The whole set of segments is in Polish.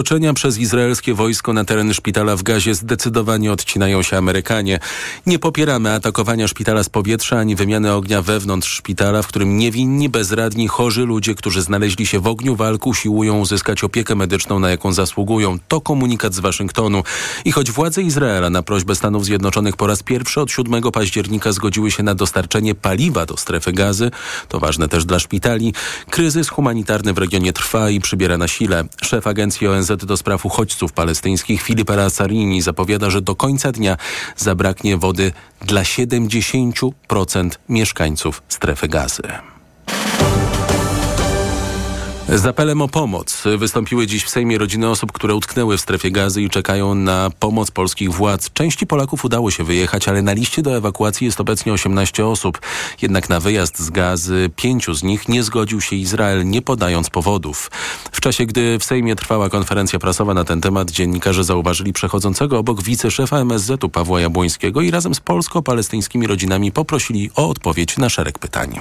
Otoczenia przez izraelskie wojsko na teren szpitala w Gazie zdecydowanie odcinają się Amerykanie. Nie popieramy atakowania szpitala z powietrza ani wymiany ognia wewnątrz szpitala, w którym niewinni, bezradni, chorzy ludzie, którzy znaleźli się w ogniu walk, usiłują uzyskać opiekę medyczną, na jaką zasługują. To komunikat z Waszyngtonu. I choć władze Izraela na prośbę Stanów Zjednoczonych po raz pierwszy od 7 października zgodziły się na dostarczenie paliwa do strefy gazy, to ważne też dla szpitali, kryzys humanitarny w regionie trwa i przybiera na sile. Szef agencji ONZ do spraw uchodźców palestyńskich Filip Rassarini zapowiada, że do końca dnia zabraknie wody dla 70% mieszkańców strefy gazy. Z apelem o pomoc wystąpiły dziś w Sejmie rodziny osób, które utknęły w strefie gazy i czekają na pomoc polskich władz. Części Polaków udało się wyjechać, ale na liście do ewakuacji jest obecnie 18 osób. Jednak na wyjazd z gazy pięciu z nich nie zgodził się Izrael, nie podając powodów. W czasie, gdy w Sejmie trwała konferencja prasowa na ten temat, dziennikarze zauważyli przechodzącego obok wiceszefa MSZ-u Pawła Jabłońskiego i razem z polsko-palestyńskimi rodzinami poprosili o odpowiedź na szereg pytań.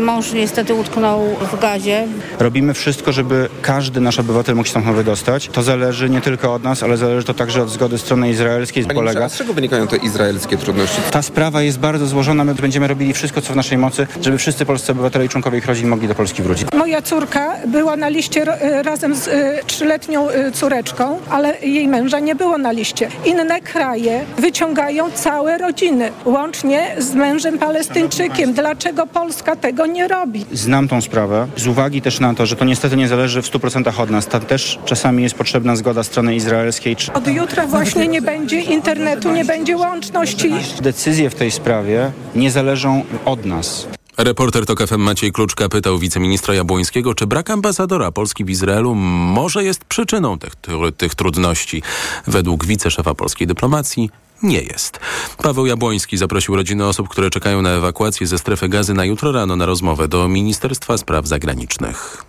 Mąż niestety utknął w gazie. Robimy wszystko, żeby każdy nasz obywatel mógł się tam wydostać. To zależy nie tylko od nas, ale zależy to także od zgody strony izraelskiej. Panie polega. z czego wynikają te izraelskie trudności? Ta sprawa jest bardzo złożona. My będziemy robili wszystko, co w naszej mocy, żeby wszyscy polscy obywatele i członkowie ich rodzin mogli do Polski wrócić. Moja córka była na liście e, razem z e, trzyletnią e, córeczką, ale jej męża nie było na liście. Inne kraje wyciągają całe rodziny, łącznie z mężem palestyńczykiem. Dlaczego Polska tego nie robi. Znam tą sprawę z uwagi też na to, że to niestety nie zależy w 100% od nas. Tam też czasami jest potrzebna zgoda strony izraelskiej. Czy... Od jutra właśnie nie będzie internetu, nie będzie łączności. Decyzje w tej sprawie nie zależą od nas. Reporter TOK FM Maciej Kluczka pytał wiceministra Jabłońskiego, czy brak ambasadora Polski w Izraelu może jest przyczyną tych, tych trudności. Według wiceszefa polskiej dyplomacji nie jest. Paweł Jabłoński zaprosił rodziny osób, które czekają na ewakuację ze strefy gazy na jutro rano na rozmowę do Ministerstwa Spraw Zagranicznych.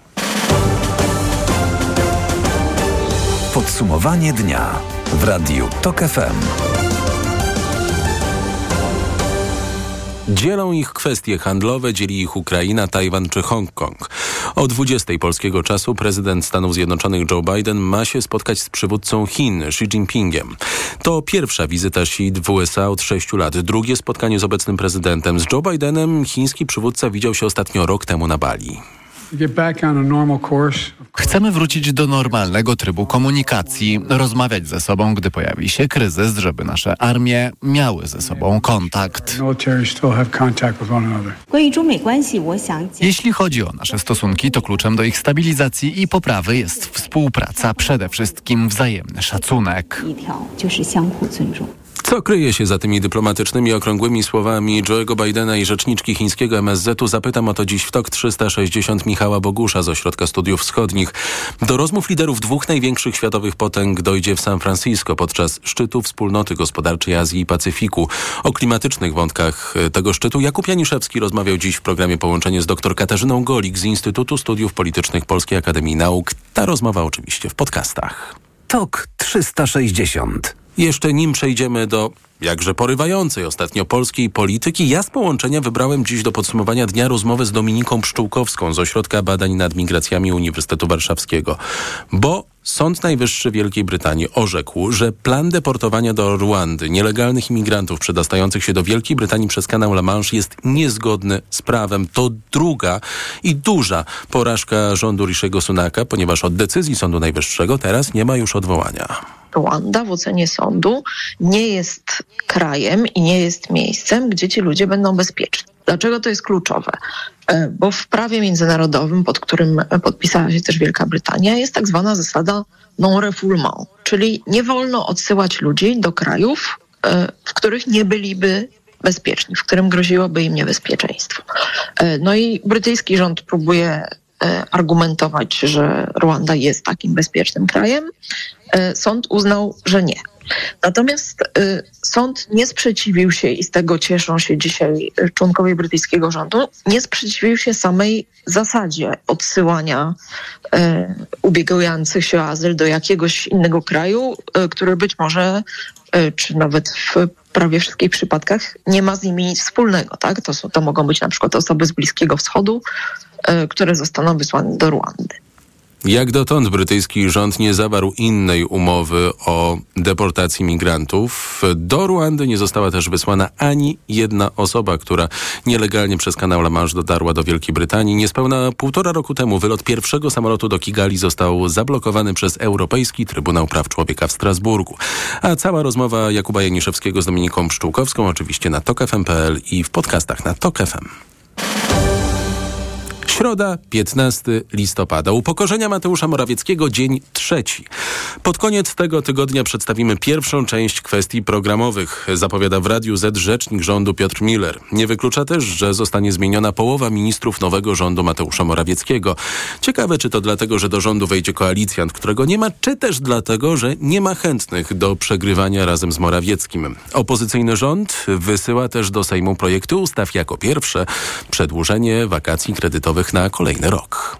Podsumowanie dnia w Radiu TOK FM. Dzielą ich kwestie handlowe, dzieli ich Ukraina, Tajwan czy Hongkong. O 20 polskiego czasu prezydent Stanów Zjednoczonych Joe Biden ma się spotkać z przywódcą Chin, Xi Jinpingiem. To pierwsza wizyta Xi w USA od 6 lat. Drugie spotkanie z obecnym prezydentem. Z Joe Bidenem chiński przywódca widział się ostatnio rok temu na Bali. Chcemy wrócić do normalnego trybu komunikacji, rozmawiać ze sobą, gdy pojawi się kryzys, żeby nasze armie miały ze sobą kontakt. Jeśli chodzi o nasze stosunki, to kluczem do ich stabilizacji i poprawy jest współpraca, przede wszystkim wzajemny szacunek. Co kryje się za tymi dyplomatycznymi, okrągłymi słowami Joe'ego Bidena i rzeczniczki chińskiego MSZ-u? Zapytam o to dziś w TOK 360 Michała Bogusza z Ośrodka Studiów Wschodnich. Do rozmów liderów dwóch największych światowych potęg dojdzie w San Francisco podczas szczytu Wspólnoty Gospodarczej Azji i Pacyfiku. O klimatycznych wątkach tego szczytu Jakub Janiszewski rozmawiał dziś w programie Połączenie z dr Katarzyną Golik z Instytutu Studiów Politycznych Polskiej Akademii Nauk. Ta rozmowa oczywiście w podcastach. TOK 360 jeszcze nim przejdziemy do jakże porywającej ostatnio polskiej polityki, ja z połączenia wybrałem dziś do podsumowania dnia rozmowę z Dominiką Pszczółkowską z Ośrodka Badań nad Migracjami Uniwersytetu Warszawskiego. Bo Sąd Najwyższy Wielkiej Brytanii orzekł, że plan deportowania do Ruandy nielegalnych imigrantów przedostających się do Wielkiej Brytanii przez kanał La Manche jest niezgodny z prawem. To druga i duża porażka rządu Rishiego Sunaka, ponieważ od decyzji Sądu Najwyższego teraz nie ma już odwołania. Rwanda w ocenie sądu nie jest krajem i nie jest miejscem, gdzie ci ludzie będą bezpieczni. Dlaczego to jest kluczowe? E, bo w prawie międzynarodowym, pod którym podpisała się też Wielka Brytania, jest tak zwana zasada non-refoulement, czyli nie wolno odsyłać ludzi do krajów, e, w których nie byliby bezpieczni, w którym groziłoby im niebezpieczeństwo. E, no i brytyjski rząd próbuje argumentować, że Rwanda jest takim bezpiecznym krajem. Sąd uznał, że nie. Natomiast y, sąd nie sprzeciwił się i z tego cieszą się dzisiaj członkowie brytyjskiego rządu, nie sprzeciwił się samej zasadzie odsyłania y, ubiegających się o azyl do jakiegoś innego kraju, y, który być może, y, czy nawet w prawie wszystkich przypadkach nie ma z nimi nic wspólnego. Tak? To, są, to mogą być na przykład osoby z Bliskiego Wschodu, y, które zostaną wysłane do Ruandy. Jak dotąd brytyjski rząd nie zawarł innej umowy o deportacji migrantów. Do Ruandy nie została też wysłana ani jedna osoba, która nielegalnie przez kanał La Manche dotarła do Wielkiej Brytanii. Niespełna półtora roku temu wylot pierwszego samolotu do Kigali został zablokowany przez Europejski Trybunał Praw Człowieka w Strasburgu. A cała rozmowa Jakuba Janiszewskiego z Dominiką Pszczółkowską oczywiście na tokfm.pl i w podcastach na Tok. Środa, 15 listopada. Upokorzenia Mateusza Morawieckiego, dzień trzeci. Pod koniec tego tygodnia przedstawimy pierwszą część kwestii programowych, zapowiada w Radiu Z rzecznik rządu Piotr Miller. Nie wyklucza też, że zostanie zmieniona połowa ministrów nowego rządu Mateusza Morawieckiego. Ciekawe, czy to dlatego, że do rządu wejdzie koalicjant, którego nie ma, czy też dlatego, że nie ma chętnych do przegrywania razem z Morawieckim. Opozycyjny rząd wysyła też do Sejmu projekty ustaw jako pierwsze przedłużenie wakacji kredytowych na kolejny rok.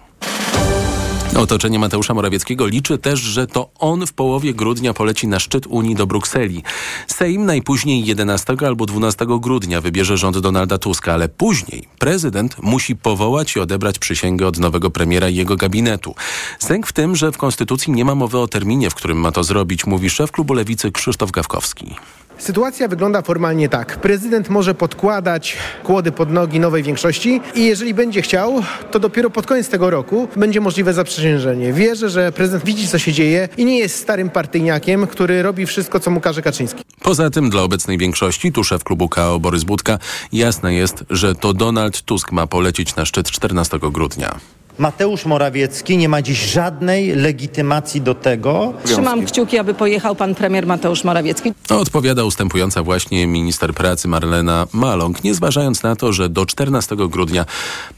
Otoczenie Mateusza Morawieckiego liczy też, że to on w połowie grudnia poleci na szczyt Unii do Brukseli. Sejm najpóźniej 11 albo 12 grudnia wybierze rząd Donalda Tuska, ale później prezydent musi powołać i odebrać przysięgę od nowego premiera i jego gabinetu. Sęk w tym, że w Konstytucji nie ma mowy o terminie, w którym ma to zrobić, mówi szef klubu Lewicy Krzysztof Gawkowski. Sytuacja wygląda formalnie tak. Prezydent może podkładać kłody pod nogi nowej większości i jeżeli będzie chciał, to dopiero pod koniec tego roku będzie możliwe zaprzysiężenie. Wierzę, że prezydent widzi, co się dzieje i nie jest starym partyjniakiem, który robi wszystko, co mu każe Kaczyński. Poza tym dla obecnej większości, tu szef klubu KO Borys Budka, jasne jest, że to Donald Tusk ma polecieć na szczyt 14 grudnia. Mateusz Morawiecki nie ma dziś żadnej legitymacji do tego. Trzymam kciuki, aby pojechał pan premier Mateusz Morawiecki. Odpowiada ustępująca właśnie minister pracy Marlena Maląg, nie zważając na to, że do 14 grudnia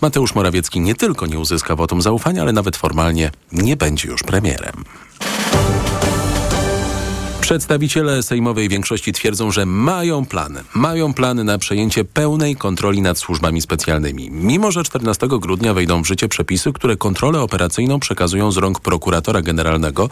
Mateusz Morawiecki nie tylko nie uzyska wotum zaufania, ale nawet formalnie nie będzie już premierem. Przedstawiciele sejmowej większości twierdzą, że mają plany. Mają plany na przejęcie pełnej kontroli nad służbami specjalnymi. Mimo, że 14 grudnia wejdą w życie przepisy, które kontrolę operacyjną przekazują z rąk prokuratora generalnego,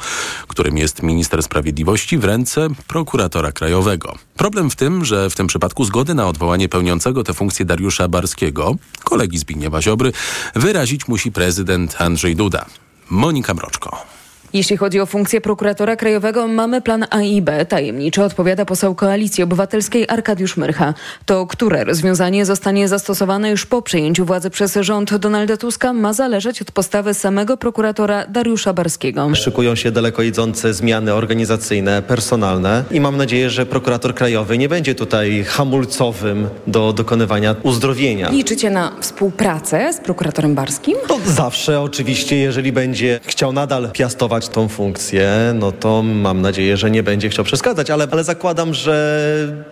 którym jest minister sprawiedliwości, w ręce prokuratora krajowego. Problem w tym, że w tym przypadku zgody na odwołanie pełniącego tę funkcję Dariusza Barskiego, kolegi Zbigniewa Ziobry, wyrazić musi prezydent Andrzej Duda. Monika Mroczko. Jeśli chodzi o funkcję prokuratora krajowego, mamy plan A i B. Tajemniczo odpowiada poseł Koalicji Obywatelskiej Arkadiusz Myrcha. To, które rozwiązanie zostanie zastosowane już po przejęciu władzy przez rząd Donalda Tuska, ma zależeć od postawy samego prokuratora Dariusza Barskiego. Szykują się daleko idące zmiany organizacyjne, personalne i mam nadzieję, że prokurator krajowy nie będzie tutaj hamulcowym do dokonywania uzdrowienia. Liczycie na współpracę z prokuratorem Barskim? To zawsze oczywiście, jeżeli będzie chciał nadal piastować tą funkcję, no to mam nadzieję, że nie będzie chciał przeszkadzać, ale, ale zakładam, że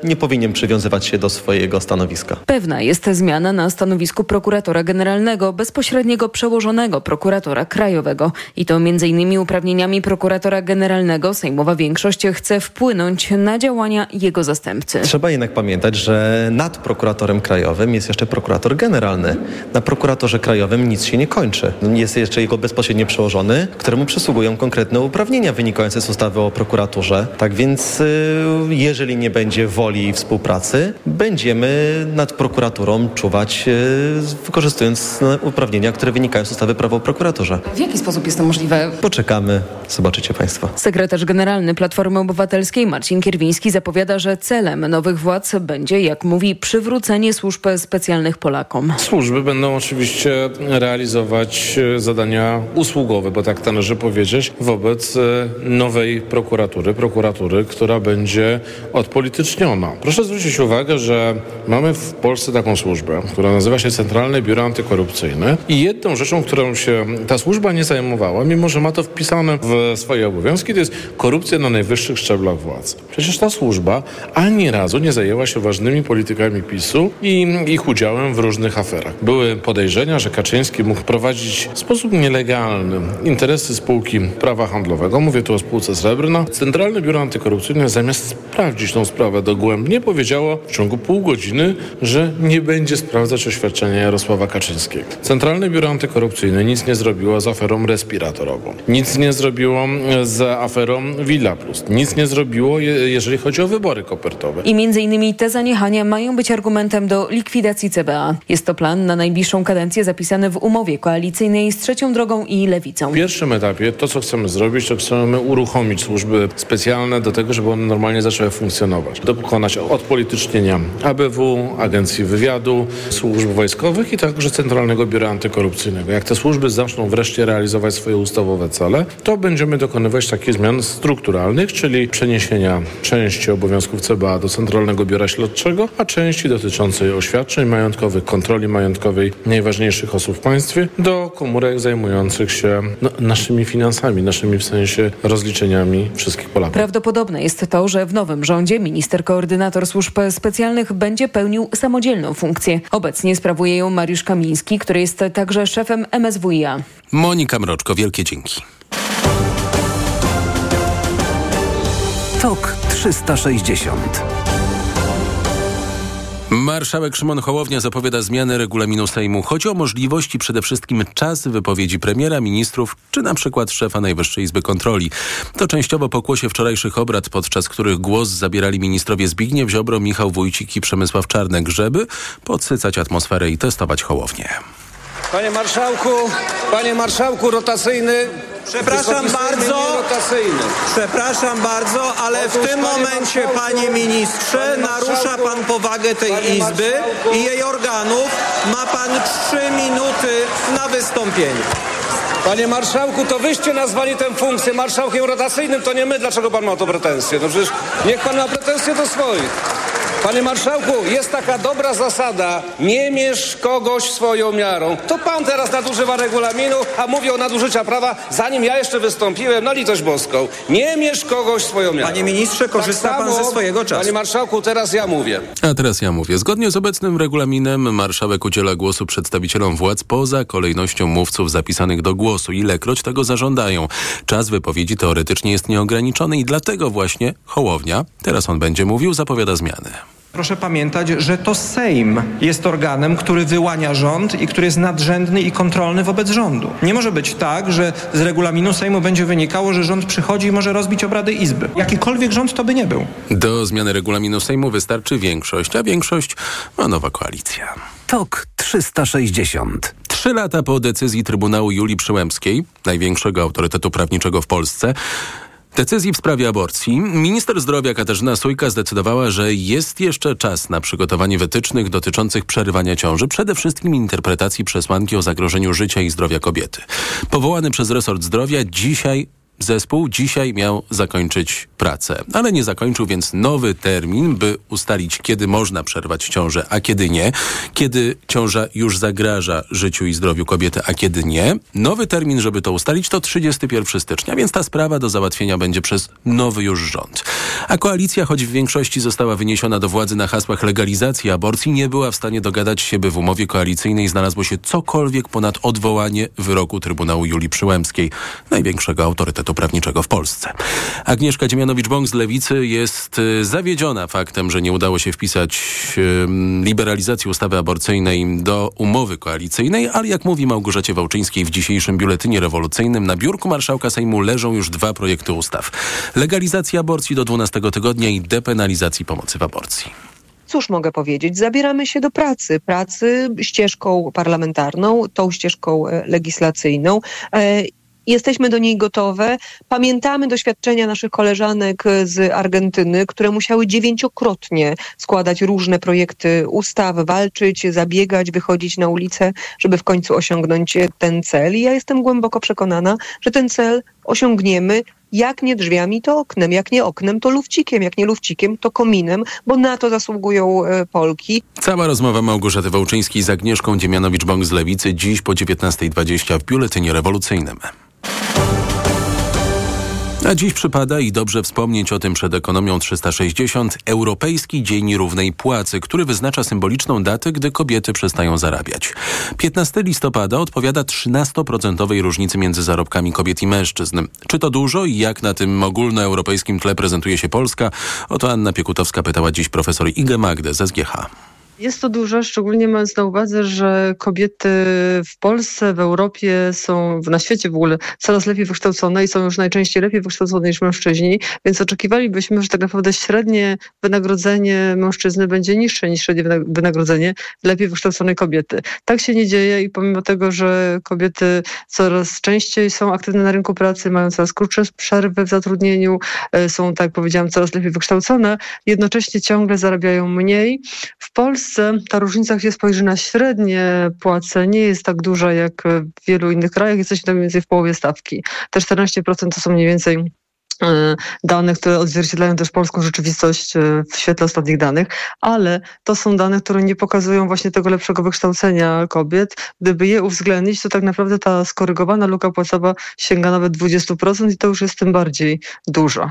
nie powinien przywiązywać się do swojego stanowiska. Pewna jest zmiana na stanowisku prokuratora generalnego, bezpośredniego przełożonego prokuratora krajowego. I to m.in. uprawnieniami prokuratora generalnego Sejmowa większość chce wpłynąć na działania jego zastępcy. Trzeba jednak pamiętać, że nad prokuratorem krajowym jest jeszcze prokurator generalny. Na prokuratorze krajowym nic się nie kończy. Jest jeszcze jego bezpośrednio przełożony, któremu przysługują konkretne uprawnienia wynikające z ustawy o prokuraturze. Tak więc y, jeżeli nie będzie woli i współpracy, będziemy nad prokuraturą czuwać y, wykorzystując uprawnienia, które wynikają z ustawy prawo o prokuraturze. W jaki sposób jest to możliwe? Poczekamy, zobaczycie Państwo. Sekretarz Generalny Platformy Obywatelskiej Marcin Kierwiński zapowiada, że celem nowych władz będzie, jak mówi, przywrócenie służb specjalnych Polakom. Służby będą oczywiście realizować e, zadania usługowe, bo tak należy powiedzieć, wobec e, nowej prokuratury, prokuratury, która będzie odpolityczniona. Proszę zwrócić uwagę, że mamy w Polsce taką służbę, która nazywa się Centralne Biuro Antykorupcyjne i jedną rzeczą, którą się ta służba nie zajmowała, mimo że ma to wpisane w swoje obowiązki, to jest korupcja na najwyższych szczeblach władzy. Przecież ta służba ani razu nie zajęła się ważnymi politykami PiSu i ich udziałem w różnych aferach. Były podejrzenia, że Kaczyński mógł prowadzić w sposób nielegalny interesy spółki prawa handlowego, mówię tu o spółce Srebrna, Centralne Biuro Antykorupcyjne zamiast sprawdzić tą sprawę dogłębnie powiedziało w ciągu pół godziny, że nie będzie sprawdzać oświadczenia Jarosława Kaczyńskiego. Centralne Biuro Antykorupcyjne nic nie zrobiło z aferą respiratorową, nic nie zrobiło z aferą Villa Plus, nic nie zrobiło, jeżeli chodzi o wybory kopertowe. I między innymi te zaniechania mają być argumentem do likwidacji CBA. Jest to plan na najbliższą kadencję zapisany w umowie koalicyjnej z Trzecią Drogą i Lewicą. W pierwszym etapie to, co chcemy zrobić, to chcemy uruchomić służby specjalne do tego, żeby one normalnie zaczęły funkcjonować. Dokonać odpolitycznienia ABW, Agencji Wywiadu, służb wojskowych i także Centralnego Biura Antykorupcyjnego. Jak te służby zaczną wreszcie realizować swoje ustawowe cele, to będziemy dokonywać takich zmian strukturalnych, czyli przeniesienia części obowiązków CBA do Centralnego Biura Śledczego, a części dotyczącej oświadczeń majątkowych, kontroli majątkowej najważniejszych osób w państwie do komórek zajmujących się no, naszymi finansami, naszymi w sensie rozliczeniami wszystkich Polaków. Prawdopodobne jest to, że w nowym rządzie minister koordynator służb specjalnych będzie pełnił samodzielną funkcję. Obecnie sprawuje ją Mariusz Kamiński, który jest także szefem MSWiA. Monika Mroczko, wielkie dzięki. TOK 360 Marszałek Szymon Hołownia zapowiada zmianę regulaminu Sejmu. Chodzi o możliwość i przede wszystkim czas wypowiedzi premiera, ministrów czy na przykład szefa Najwyższej Izby Kontroli. To częściowo pokłosie wczorajszych obrad, podczas których głos zabierali ministrowie Zbigniew Ziobro, Michał Wójcik i Przemysław Czarnek, żeby podsycać atmosferę i testować Hołownię. Panie marszałku, panie marszałku rotacyjny, Przepraszam bardzo, przepraszam bardzo, ale w tym momencie, panie ministrze, narusza pan powagę tej Izby i jej organów. Ma pan trzy minuty na wystąpienie. Panie marszałku, to wyście nazwali tę funkcję marszałkiem rotacyjnym, to nie my. Dlaczego pan ma o to pretensje? No przecież niech pan ma pretensje do swoich. Panie marszałku, jest taka dobra zasada, nie mierz kogoś swoją miarą. To pan teraz nadużywa regulaminu, a mówi o nadużycia prawa, zanim ja jeszcze wystąpiłem, na litość boską. Nie mierz kogoś swoją miarą. Panie ministrze, korzysta tak pan ze swojego czasu. Panie marszałku, teraz ja mówię. A teraz ja mówię. Zgodnie z obecnym regulaminem marszałek udziela głosu przedstawicielom władz poza kolejnością mówców zapisanych do głosu, ilekroć tego zażądają. Czas wypowiedzi teoretycznie jest nieograniczony i dlatego właśnie Hołownia, teraz on będzie mówił, zapowiada zmiany. Proszę pamiętać, że to Sejm jest organem, który wyłania rząd i który jest nadrzędny i kontrolny wobec rządu. Nie może być tak, że z regulaminu Sejmu będzie wynikało, że rząd przychodzi i może rozbić obrady Izby. Jakikolwiek rząd to by nie był. Do zmiany regulaminu Sejmu wystarczy większość, a większość ma nowa koalicja. TOK 360. Trzy lata po decyzji Trybunału Julii Przyłębskiej, największego autorytetu prawniczego w Polsce, decyzji w sprawie aborcji minister zdrowia Katarzyna Sujka zdecydowała, że jest jeszcze czas na przygotowanie wytycznych dotyczących przerywania ciąży, przede wszystkim interpretacji przesłanki o zagrożeniu życia i zdrowia kobiety. Powołany przez resort zdrowia dzisiaj Zespół dzisiaj miał zakończyć pracę, ale nie zakończył, więc nowy termin, by ustalić, kiedy można przerwać ciążę, a kiedy nie, kiedy ciąża już zagraża życiu i zdrowiu kobiety, a kiedy nie. Nowy termin, żeby to ustalić, to 31 stycznia, więc ta sprawa do załatwienia będzie przez nowy już rząd. A koalicja, choć w większości została wyniesiona do władzy na hasłach legalizacji aborcji, nie była w stanie dogadać się, by w umowie koalicyjnej znalazło się cokolwiek ponad odwołanie wyroku Trybunału Julii Przyłębskiej, największego autorytetu prawniczego w Polsce. Agnieszka Dziemianowicz-Bąk z Lewicy jest y, zawiedziona faktem, że nie udało się wpisać liberalizacji ustawy aborcyjnej do umowy koalicyjnej, ale jak mówi Małgorzacie Wałczyńskiej w dzisiejszym biuletynie rewolucyjnym, na biurku marszałka Sejmu leżą już dwa projekty ustaw. Legalizacji aborcji do 12 tygodnia i depenalizacji pomocy w aborcji cóż mogę powiedzieć, zabieramy się do pracy. Pracy ścieżką parlamentarną, tą ścieżką e, legislacyjną e, Jesteśmy do niej gotowe. Pamiętamy doświadczenia naszych koleżanek z Argentyny, które musiały dziewięciokrotnie składać różne projekty ustaw, walczyć, zabiegać, wychodzić na ulicę, żeby w końcu osiągnąć ten cel. I ja jestem głęboko przekonana, że ten cel osiągniemy jak nie drzwiami, to oknem, jak nie oknem, to lufcikiem, jak nie lufcikiem, to kominem, bo na to zasługują e, Polki. Cała rozmowa Małgorzaty Wołczyńskiej z Agnieszką Dziemianowicz-Bąk z Lewicy dziś po 19.20 w Biuletynie Rewolucyjnym. A dziś przypada i dobrze wspomnieć o tym przed ekonomią 360 Europejski Dzień Równej Płacy, który wyznacza symboliczną datę, gdy kobiety przestają zarabiać. 15 listopada odpowiada 13% różnicy między zarobkami kobiet i mężczyzn. Czy to dużo i jak na tym ogólnoeuropejskim tle prezentuje się Polska? Oto Anna Piekutowska pytała dziś profesor Igę Magdę z SGH. Jest to dużo, szczególnie mając na uwadze, że kobiety w Polsce, w Europie są, na świecie w ogóle coraz lepiej wykształcone i są już najczęściej lepiej wykształcone niż mężczyźni, więc oczekiwalibyśmy, że tak naprawdę średnie wynagrodzenie mężczyzny będzie niższe niż średnie wynagrodzenie lepiej wykształconej kobiety. Tak się nie dzieje i pomimo tego, że kobiety coraz częściej są aktywne na rynku pracy, mają coraz krótsze przerwy w zatrudnieniu, e, są, tak jak powiedziałam, coraz lepiej wykształcone, jednocześnie ciągle zarabiają mniej. W Polsce Polsce ta różnica, gdzie spojrzy na średnie płace, nie jest tak duża jak w wielu innych krajach. Jesteśmy tam mniej więcej w połowie stawki. Te 14% to są mniej więcej E, dane, które odzwierciedlają też polską rzeczywistość e, w świetle ostatnich danych, ale to są dane, które nie pokazują właśnie tego lepszego wykształcenia kobiet. Gdyby je uwzględnić, to tak naprawdę ta skorygowana luka płacowa sięga nawet 20% i to już jest tym bardziej dużo.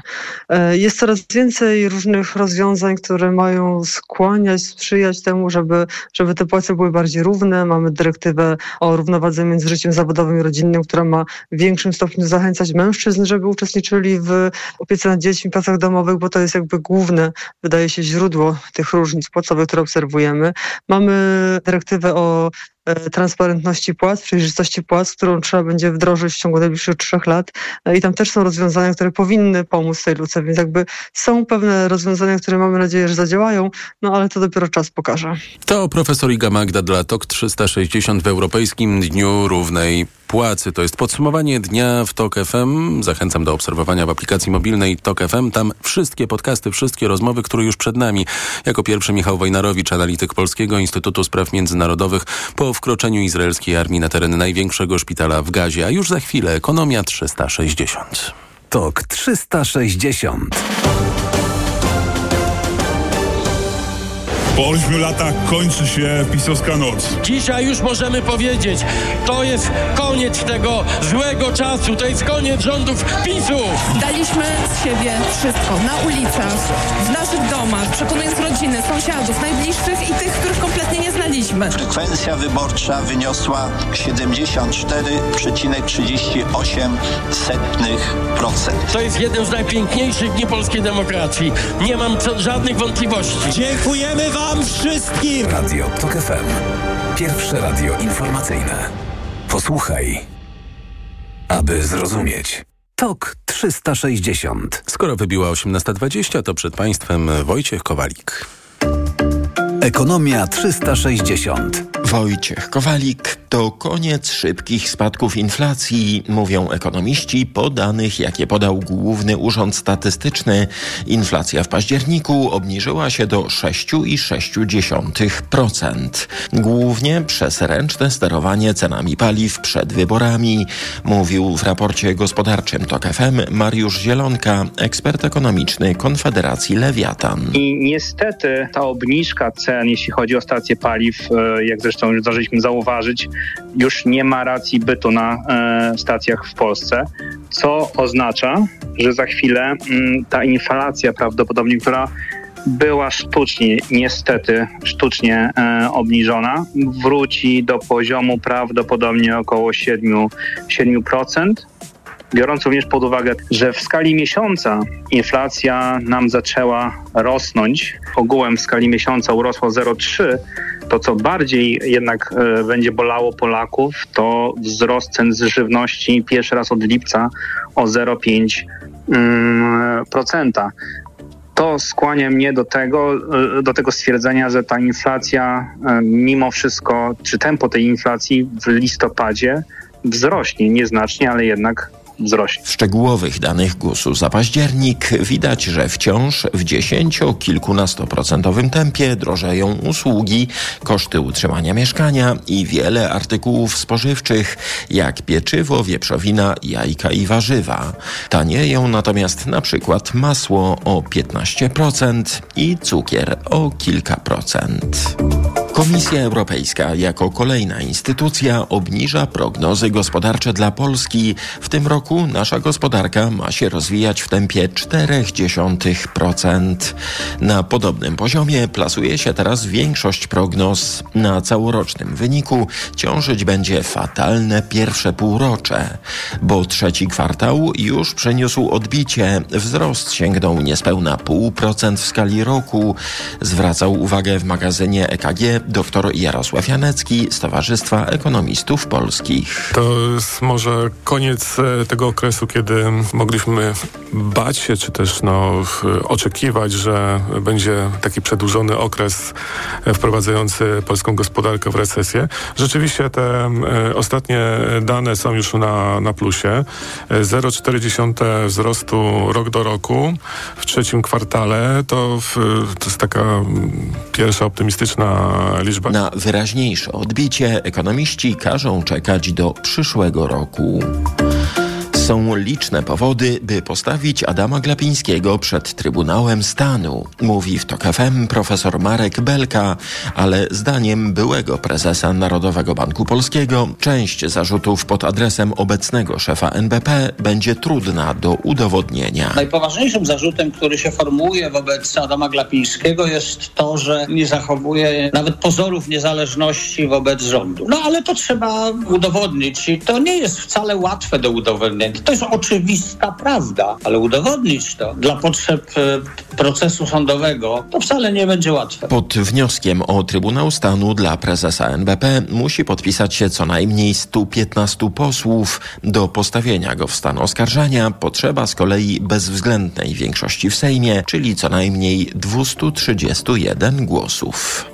E, jest coraz więcej różnych rozwiązań, które mają skłaniać, sprzyjać temu, żeby, żeby te płace były bardziej równe. Mamy dyrektywę o równowadze między życiem zawodowym i rodzinnym, która ma w większym stopniu zachęcać mężczyzn, żeby uczestniczyli w opiece nad dziećmi, pracach domowych, bo to jest jakby główne, wydaje się, źródło tych różnic płacowych, które obserwujemy. Mamy dyrektywę o transparentności płac, przejrzystości płac, którą trzeba będzie wdrożyć w ciągu najbliższych trzech lat. E, I tam też są rozwiązania, które powinny pomóc tej luce, więc jakby są pewne rozwiązania, które mamy nadzieję, że zadziałają, no ale to dopiero czas pokaże. To profesor Iga Magda dla TOK 360 w Europejskim Dniu Równej Płacy. To jest podsumowanie dnia w TOK FM. Zachęcam do obserwowania w aplikacji mobilnej TOK FM. Tam wszystkie podcasty, wszystkie rozmowy, które już przed nami. Jako pierwszy Michał Wojnarowicz, analityk Polskiego Instytutu Spraw Międzynarodowych po wkroczeniu izraelskiej armii na teren największego szpitala w Gazie, a już za chwilę ekonomia 360. TOK 360. Po ośmiu latach kończy się pisowska noc. Dzisiaj już możemy powiedzieć, to jest koniec tego złego czasu, to jest koniec rządów PiSu. Daliśmy z siebie wszystko, na ulicach, w naszych domach, przekonując rodziny, sąsiadów, najbliższych i tych, których kompletnie nie znaliśmy. Frekwencja wyborcza wyniosła 74,38%. To jest jeden z najpiękniejszych dni polskiej demokracji. Nie mam żadnych wątpliwości. Dziękujemy Wam! Wam wszystkim! Radio TOK FM. Pierwsze radio informacyjne. Posłuchaj, aby zrozumieć. TOK 360. Skoro wybiła 18.20, to przed Państwem Wojciech Kowalik. Ekonomia 360. Wojciech Kowalik. To koniec szybkich spadków inflacji, mówią ekonomiści po danych, jakie podał Główny Urząd Statystyczny. Inflacja w październiku obniżyła się do 6,6%. Głównie przez ręczne sterowanie cenami paliw przed wyborami, mówił w raporcie gospodarczym TOK FM Mariusz Zielonka, ekspert ekonomiczny Konfederacji Lewiatan. I niestety ta obniżka cen, jeśli chodzi o stacje paliw, e, jak zresztą już zdążyliśmy zauważyć, już nie ma racji bytu na e, stacjach w Polsce, co oznacza, że za chwilę mm, ta inflacja prawdopodobnie, która była sztucznie, niestety sztucznie e, obniżona, wróci do poziomu prawdopodobnie około 7%, 7% biorąc również pod uwagę, że w skali miesiąca inflacja nam zaczęła rosnąć, ogółem w skali miesiąca urosła 0,3, to, co bardziej jednak e, będzie bolało Polaków, to wzrost cen żywności pierwszy raz od lipca o 0,5%. Mm, to skłania mnie do tego, e, do tego stwierdzenia, że ta inflacja e, mimo wszystko, czy tempo tej inflacji w listopadzie wzrośnie nieznacznie, ale jednak wzrośnie. W szczegółowych danych GUS-u za październik widać, że wciąż w dziesięcio-kilkunastoprocentowym tempie drożeją usługi, koszty utrzymania mieszkania i wiele artykułów spożywczych, jak pieczywo, wieprzowina, jajka i warzywa. Tanieją natomiast na przykład masło o 15% i cukier o kilka procent. Komisja Europejska jako kolejna instytucja obniża prognozy gospodarcze dla Polski w tym roku roku nasza gospodarka ma się rozwijać w tempie 0,4%. Na podobnym poziomie plasuje się teraz większość prognoz. Na całorocznym wyniku ciążyć będzie fatalne pierwsze półrocze, bo trzeci kwartał już przyniósł odbicie. Wzrost sięgnął niespełna 0,5% w skali roku. Zwracał uwagę w magazynie EKG dr Jarosław Janecki z Towarzystwa Ekonomistów Polskich. To jest może koniec e, tego okresu, kiedy mogliśmy bać się, czy też no, oczekiwać, że będzie taki przedłużony okres e, wprowadzający polską gospodarkę w recesję. Rzeczywiście te e, ostatnie dane są już na, na plusie. 0,4 wzrostu rok do roku w trzecim kwartale to, w, to jest taka pierwsza optymistyczna liczba. Na wyraźniejsze odbicie ekonomiści każą czekać do przyszłego roku. Są liczne powody, by postawić Adama Glapińskiego przed Trybunałem Stanu, mówi w TOK FM profesor Marek Belka, ale zdaniem byłego prezesa Narodowego Banku Polskiego część zarzutów pod adresem obecnego szefa NBP będzie trudna do udowodnienia. Najpoważniejszym zarzutem, który się formułuje wobec Adama Glapińskiego jest to, że nie zachowuje nawet pozorów niezależności wobec rządu. No ale to trzeba udowodnić i to nie jest wcale łatwe do udowodnienia. To jest oczywista prawda, ale udowodnić to dla potrzeb e, procesu sądowego to wcale nie będzie łatwe. Pod wnioskiem o Trybunał Stanu dla prezesa NBP musi podpisać się co najmniej 115 posłów. Do postawienia go w stan oskarżenia potrzeba z kolei bezwzględnej większości w Sejmie, czyli co najmniej 231 głosów.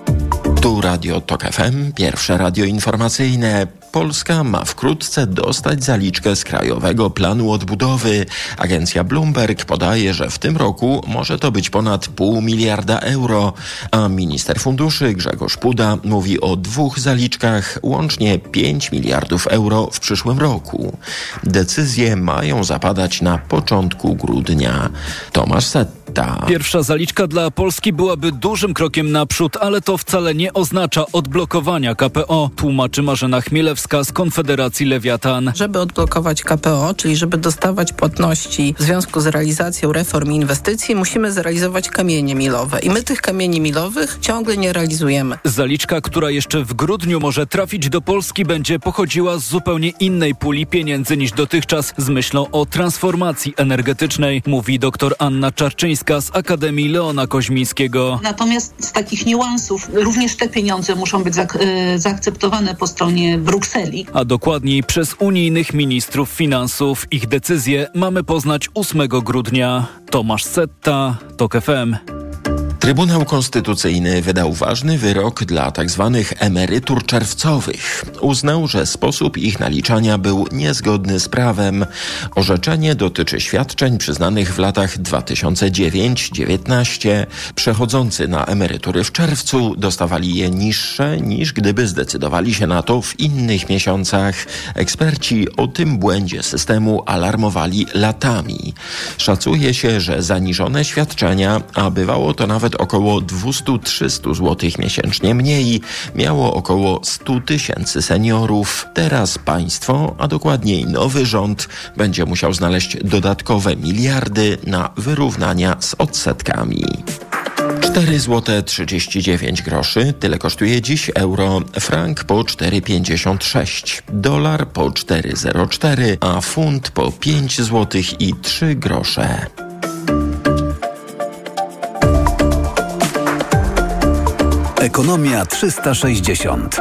Tu Radio Tok FM, pierwsze radio informacyjne. Polska ma wkrótce dostać zaliczkę z Krajowego Planu Odbudowy. Agencja Bloomberg podaje, że w tym roku może to być ponad pół miliarda euro, a minister funduszy Grzegorz Puda mówi o dwóch zaliczkach, łącznie 5 miliardów euro w przyszłym roku. Decyzje mają zapadać na początku grudnia. Tomasz Setta. Pierwsza zaliczka dla Polski byłaby dużym krokiem naprzód, ale to wcale nie oznacza odblokowania KPO, tłumaczy Marzena Chmielewska z Konfederacji Lewiatan. Żeby odblokować KPO, czyli żeby dostawać płatności w związku z realizacją reform i inwestycji, musimy zrealizować kamienie milowe. I my tych kamieni milowych ciągle nie realizujemy. Zaliczka, która jeszcze w grudniu może trafić do Polski, będzie pochodziła z zupełnie innej puli pieniędzy niż dotychczas z myślą o transformacji energetycznej, mówi dr Anna Czarczyńska z Akademii Leona Koźmińskiego. Natomiast z takich niuansów również te pieniądze muszą być zaak e, zaakceptowane po stronie Brukseli. A dokładniej przez unijnych ministrów finansów. Ich decyzje mamy poznać 8 grudnia. Tomasz Setta, TOK FM. Trybunał Konstytucyjny wydał ważny wyrok dla tzw. Tak emerytur czerwcowych. Uznał, że sposób ich naliczania był niezgodny z prawem. Orzeczenie dotyczy świadczeń przyznanych w latach 2009-19. Przechodzący na emerytury w czerwcu dostawali je niższe niż gdyby zdecydowali się na to w innych miesiącach. Eksperci o tym błędzie systemu alarmowali latami. Szacuje się, że zaniżone świadczenia, a bywało to nawet około 200-300 zł miesięcznie mniej, miało około 100 tysięcy seniorów. Teraz państwo, a dokładniej nowy rząd, będzie musiał znaleźć dodatkowe miliardy na wyrównania z odsetkami. 4 zł 39 groszy, tyle kosztuje dziś euro, frank po 4,56, dolar po 4,04, a funt po 5 zł i 3 grosze. Ekonomia 360.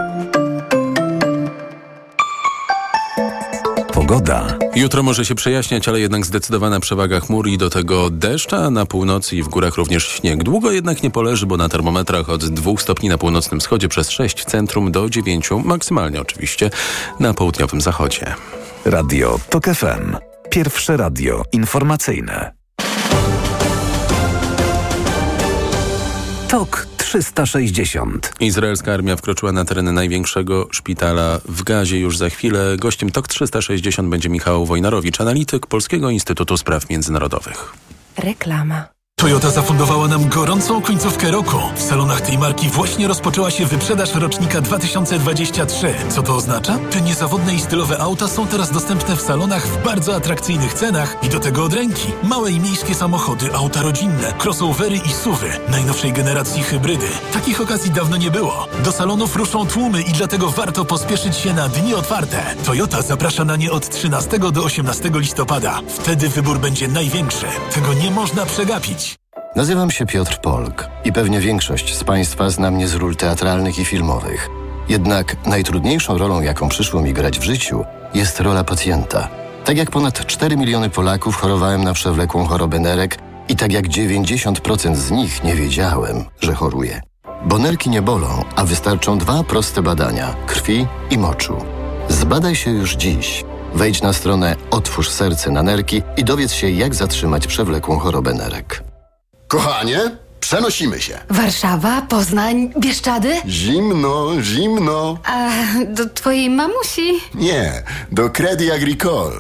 Pogoda. Jutro może się przejaśniać, ale jednak zdecydowana przewaga chmur i do tego deszcza, na północy i w górach również śnieg. Długo jednak nie poleży, bo na termometrach od 2 stopni na północnym wschodzie przez 6 w centrum do 9, maksymalnie oczywiście, na południowym zachodzie. Radio TOK FM. Pierwsze radio informacyjne. TOK 360. Izraelska armia wkroczyła na teren największego szpitala w Gazie już za chwilę. Gościem TOK 360 będzie Michał Wojnarowicz, analityk Polskiego Instytutu Spraw Międzynarodowych. Reklama. Toyota zafundowała nam gorącą końcówkę roku. W salonach tej marki właśnie rozpoczęła się wyprzedaż rocznika 2023. Co to oznacza? Te niezawodne i stylowe auta są teraz dostępne w salonach w bardzo atrakcyjnych cenach i do tego od ręki. Małe i miejskie samochody, auta rodzinne, crossovery i suwy, najnowszej generacji hybrydy. Takich okazji dawno nie było. Do salonów ruszą tłumy i dlatego warto pospieszyć się na dni otwarte. Toyota zaprasza na nie od 13 do 18 listopada. Wtedy wybór będzie największy. Tego nie można przegapić. Nazywam się Piotr Polk i pewnie większość z Państwa zna mnie z ról teatralnych i filmowych. Jednak najtrudniejszą rolą, jaką przyszło mi grać w życiu, jest rola pacjenta. Tak jak ponad 4 miliony Polaków chorowałem na przewlekłą chorobę nerek i tak jak 90% z nich nie wiedziałem, że choruję. Bo nerki nie bolą, a wystarczą dwa proste badania krwi i moczu. Zbadaj się już dziś. Wejdź na stronę Otwórz serce na nerki i dowiedz się, jak zatrzymać przewlekłą chorobę nerek. Kochanie, przenosimy się. Warszawa, Poznań, Bieszczady? Zimno, zimno. A do twojej mamusi? Nie, do Credit Agricole.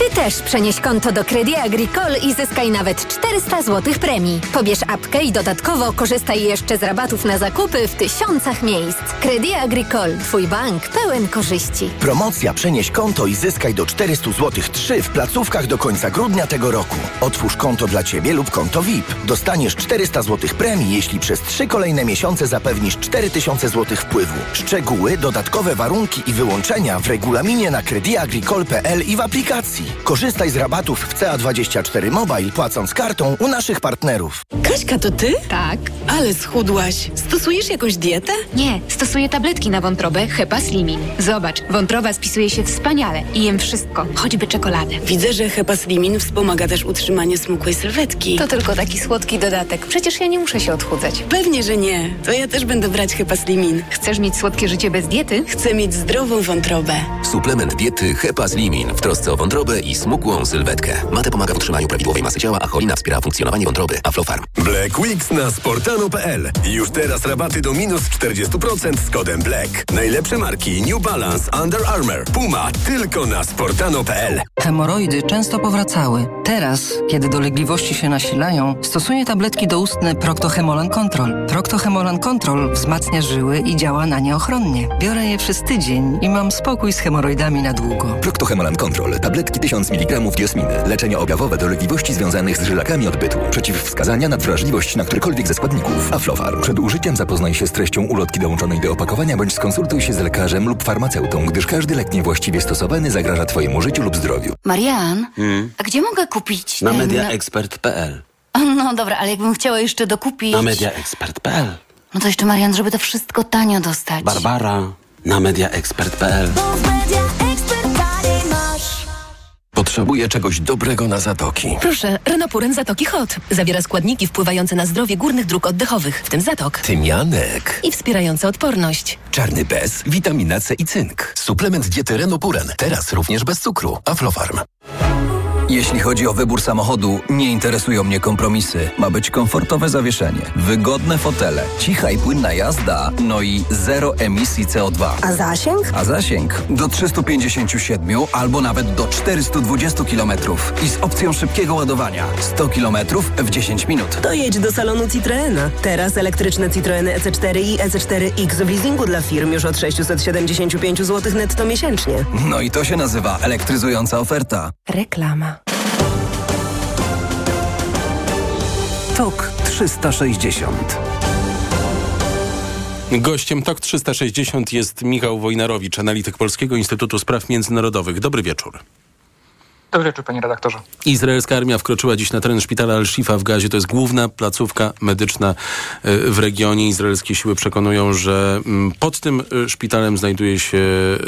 Ty też przenieś konto do Credit Agricole i zyskaj nawet 400 zł premii. Pobierz apkę i dodatkowo korzystaj jeszcze z rabatów na zakupy w tysiącach miejsc. Credit Agricole, twój bank pełen korzyści. Promocja Przenieś konto i zyskaj do 400 zł 3 w placówkach do końca grudnia tego roku. Otwórz konto dla Ciebie lub konto VIP. Dostaniesz 400 zł premii, jeśli przez 3 kolejne miesiące zapewnisz 4000 zł wpływu. Szczegóły, dodatkowe warunki i wyłączenia w regulaminie na crediagricole.pl i w aplikacji. Korzystaj z rabatów w CA24 Mobile płacąc kartą u naszych partnerów. Kaśka, to ty? Tak. Ale schudłaś. Stosujesz jakąś dietę? Nie, stosuję tabletki na wątrobę Hepa Slimin. Zobacz, wątroba spisuje się wspaniale i jem wszystko, choćby czekoladę. Widzę, że Hepa Slimin wspomaga też utrzymanie smukłej sylwetki. To tylko taki słodki dodatek. Przecież ja nie muszę się odchudzać. Pewnie, że nie. To ja też będę brać Hepa Slimin. Chcesz mieć słodkie życie bez diety? Chcę mieć zdrową wątrobę. Suplement diety Hepa Slimin w trosce o wątrobę i smukłą sylwetkę. Mate pomaga w utrzymaniu prawidłowej masy ciała, a cholina wspiera funkcjonowanie wątroby. Aflofarm. Black Weeks na sportano.pl. Już teraz rabaty do minus 40% z kodem BLACK. Najlepsze marki New Balance, Under Armour, Puma tylko na sportano.pl. Hemoroidy często powracały. Teraz, kiedy dolegliwości się nasilają, stosuję tabletki doustne Proctohemolan Control. Proctohemolan Control wzmacnia żyły i działa na nie ochronnie. Biorę je przez tydzień i mam spokój z hemoroidami na długo. Proctohemolan Control. Tabletki 1000 mg diosminy. Leczenie objawowe dolegliwości związanych z żylakami odbytu. Przeciwwskazania na wrażliwość na którykolwiek ze składników. Aflofarm. Przed użyciem zapoznaj się z treścią ulotki dołączonej do opakowania bądź skonsultuj się z lekarzem lub farmaceutą, gdyż każdy lek niewłaściwie stosowany zagraża Twojemu życiu lub zdrowiu. Marian, Hmm? a gdzie mogę kupić Na ten... mediaexpert.pl. No dobra, ale jakbym chciała jeszcze dokupić... Na mediaexpert.pl. No to jeszcze, Marian, żeby to wszystko tanio dostać. Barbara na mediaexpert.pl. Potrzebuję czegoś dobrego na zatoki. Proszę, Renopuren Zatoki Hot. Zawiera składniki wpływające na zdrowie górnych dróg oddechowych, w tym zatok. Tymianek. I wspierające odporność. Czarny bez, witamina C i cynk. Suplement diety Renopuren. Teraz również bez cukru. Aflofarm. Jeśli chodzi o wybór samochodu, nie interesują mnie kompromisy. Ma być komfortowe zawieszenie, wygodne fotele, cicha i płynna jazda, no i zero emisji CO2. A zasięg? A zasięg do 357 albo nawet do 420 km i z opcją szybkiego ładowania 100 km w 10 minut. To jedź do salonu Citroena. Teraz elektryczne Citroeny EC4 i EC4X w leasingu dla firm już od 675 zł netto miesięcznie. No i to się nazywa elektryzująca oferta. Reklama. TOK 360 Gościem TOK 360 jest Michał Wojnarowicz, analityk Polskiego Instytutu Spraw Międzynarodowych. Dobry wieczór. Dobry wieczór, panie redaktorze. Izraelska armia wkroczyła dziś na teren szpitala Al-Shifa w Gazie. To jest główna placówka medyczna y, w regionie. Izraelskie siły przekonują, że mm, pod tym y, szpitalem znajduje się y,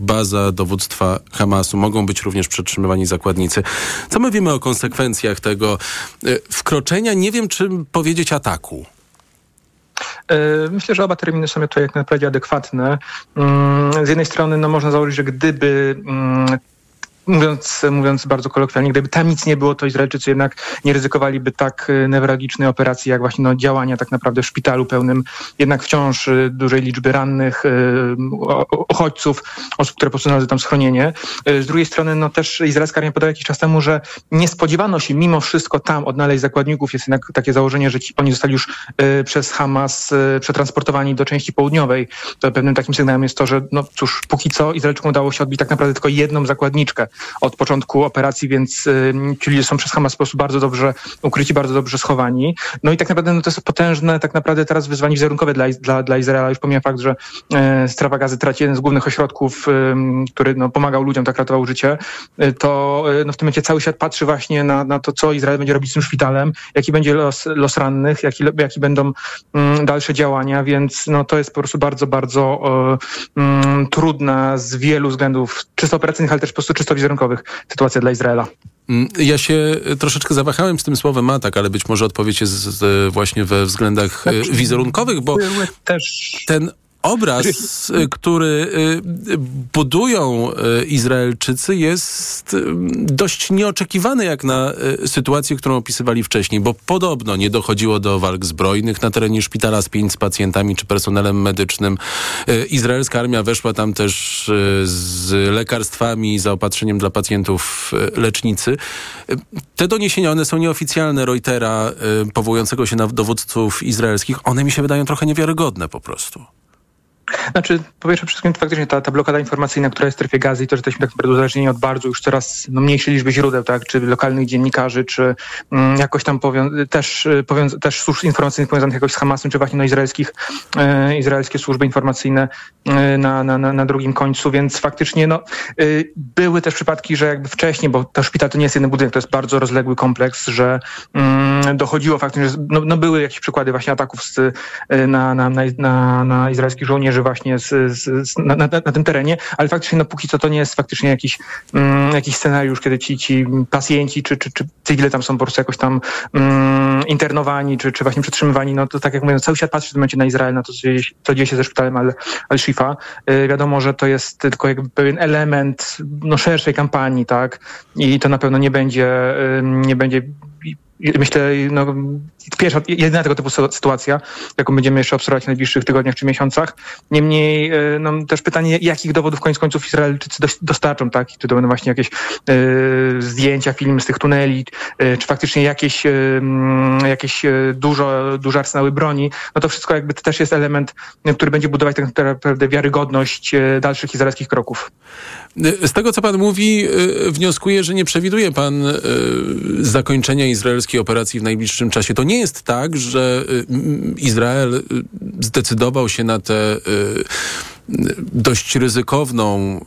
baza dowództwa Hamasu. Mogą być również przetrzymywani zakładnicy. Co my wiemy o konsekwencjach tego wkroczenia? Nie wiem, czy powiedzieć ataku. Myślę, że oba terminy są tutaj jak najbardziej adekwatne. Mm, Z jednej strony no, można założyć, że gdyby mm, mówiąc, mówiąc bardzo kolokwialnie, gdyby tam nic nie było, to Izraelczycy jednak nie ryzykowaliby tak newralgicznej operacji, jak właśnie no, działania tak naprawdę w szpitalu pełnym jednak wciąż dużej liczby rannych, uchodźców, osób, które posunęły tam schronienie. Z drugiej strony no też izraelska armia podała jakiś czas temu, że nie spodziewano się mimo wszystko tam odnaleźć zakładników. Jest jednak takie założenie, że ci, oni zostali już przez Hamas przetransportowani do części południowej. To pewnym takim sygnałem jest to, że no cóż, póki co Izraelczykom udało się odbić tak naprawdę tylko jedną zakładniczkę od początku operacji, więc y, ci ludzie są przez Hamas po prostu bardzo dobrze ukryci, bardzo dobrze schowani. No i tak naprawdę no, to jest potężne tak naprawdę teraz wyzwanie wizerunkowe dla, dla, dla Izraela. Już pomijam fakt, że e, Strefa Gazy traci jeden z głównych ośrodków, y, który no, pomagał ludziom, tak ratował życie, y, to y, no, w tym momencie cały świat patrzy właśnie na, na to, co Izrael będzie robić z tym szpitalem, jaki będzie los, los rannych, jaki, jaki będą mm, dalsze działania, więc no, to jest po prostu bardzo, bardzo mm, trudna z wielu względów, czysto operacyjnych, ale też po prostu czysto wizerunkowych, sytuacja dla Izraela. Mm, ja się troszeczkę zawahałem z tym słowem atak, ale być może odpowiedź jest właśnie we względach znaczy, wizerunkowych, bo też... ten obraz, y, który y, budują y, Izraelczycy jest dość nieoczekiwany jak na sytuację, którą opisywali wcześniej, bo podobno nie dochodziło do walk zbrojnych na terenie szpitala z pięć z pacjentami czy personelem medycznym. Izraelska armia weszła tam też z lekarstwami, zaopatrzeniem dla pacjentów lecznicy. Te doniesienia, one są nieoficjalne Reutera, powołującego się na dowódców izraelskich. One mi się wydają trochę niewiarygodne po prostu. Znaczy, po pierwsze, wszystkim faktycznie ta, ta blokada informacyjna, która jest w strefie gazy to, że jesteśmy tak naprawdę uzależnieni od bardzo już coraz no, mniejszej liczby źródeł, tak, czy lokalnych dziennikarzy, czy mm, jakoś tam powią- też, y, powią- też służb informacyjnych powiązanych jakoś z Hamasem, czy właśnie no, izraelskich, e, izraelskie służby informacyjne e, na, na, na, na drugim końcu, więc faktycznie no, e, były też przypadki, że jakby wcześniej, bo to szpital to nie jest jeden budynek, to jest bardzo rozległy kompleks, że mm, dochodziło faktycznie, że no, no, były jakieś przykłady właśnie ataków z, na, na, na, na, na izraelskich żołnierzy właśnie z, z, na, na, na, tym terenie, ale faktycznie no póki co to nie jest faktycznie jakiś, mm, jakiś scenariusz, kiedy ci, ci pacjenci czy, czy, czy cywile tam są po prostu jakoś tam mm, internowani, czy, czy właśnie przetrzymywani, no to tak jak mówię, no cały świat patrzy w tym momencie na Izrael, na to, co dzieje, co dzieje się ze szpitalem Al-Shifa. Al wiadomo, że to jest tylko jakby pewien element no, szerszej kampanii, tak? I to na pewno nie będzie, nie będzie myślę, no, pierwsza, jedyna tego typu sytuacja, jaką będziemy jeszcze obserwować w najbliższych tygodniach czy miesiącach. Niemniej e, no, też pytanie, jakich dowodów koniec końców Izraelczycy dostarczą, tak? Czy to będą właśnie jakieś y, zdjęcia, filmy z tych tuneli, y, czy faktycznie jakieś, y, jakieś dużo, duże arsenały broni. No to wszystko jakby to też jest element, który będzie budować tak naprawdę wiarygodność dalszych izraelskich kroków. Z tego, co pan mówi, wnioskuję, że nie przewiduje pan zakończenia izraelskiej operacji w najbliższym czasie. To nie jest tak, że Izrael zdecydował się na tę dość ryzykowną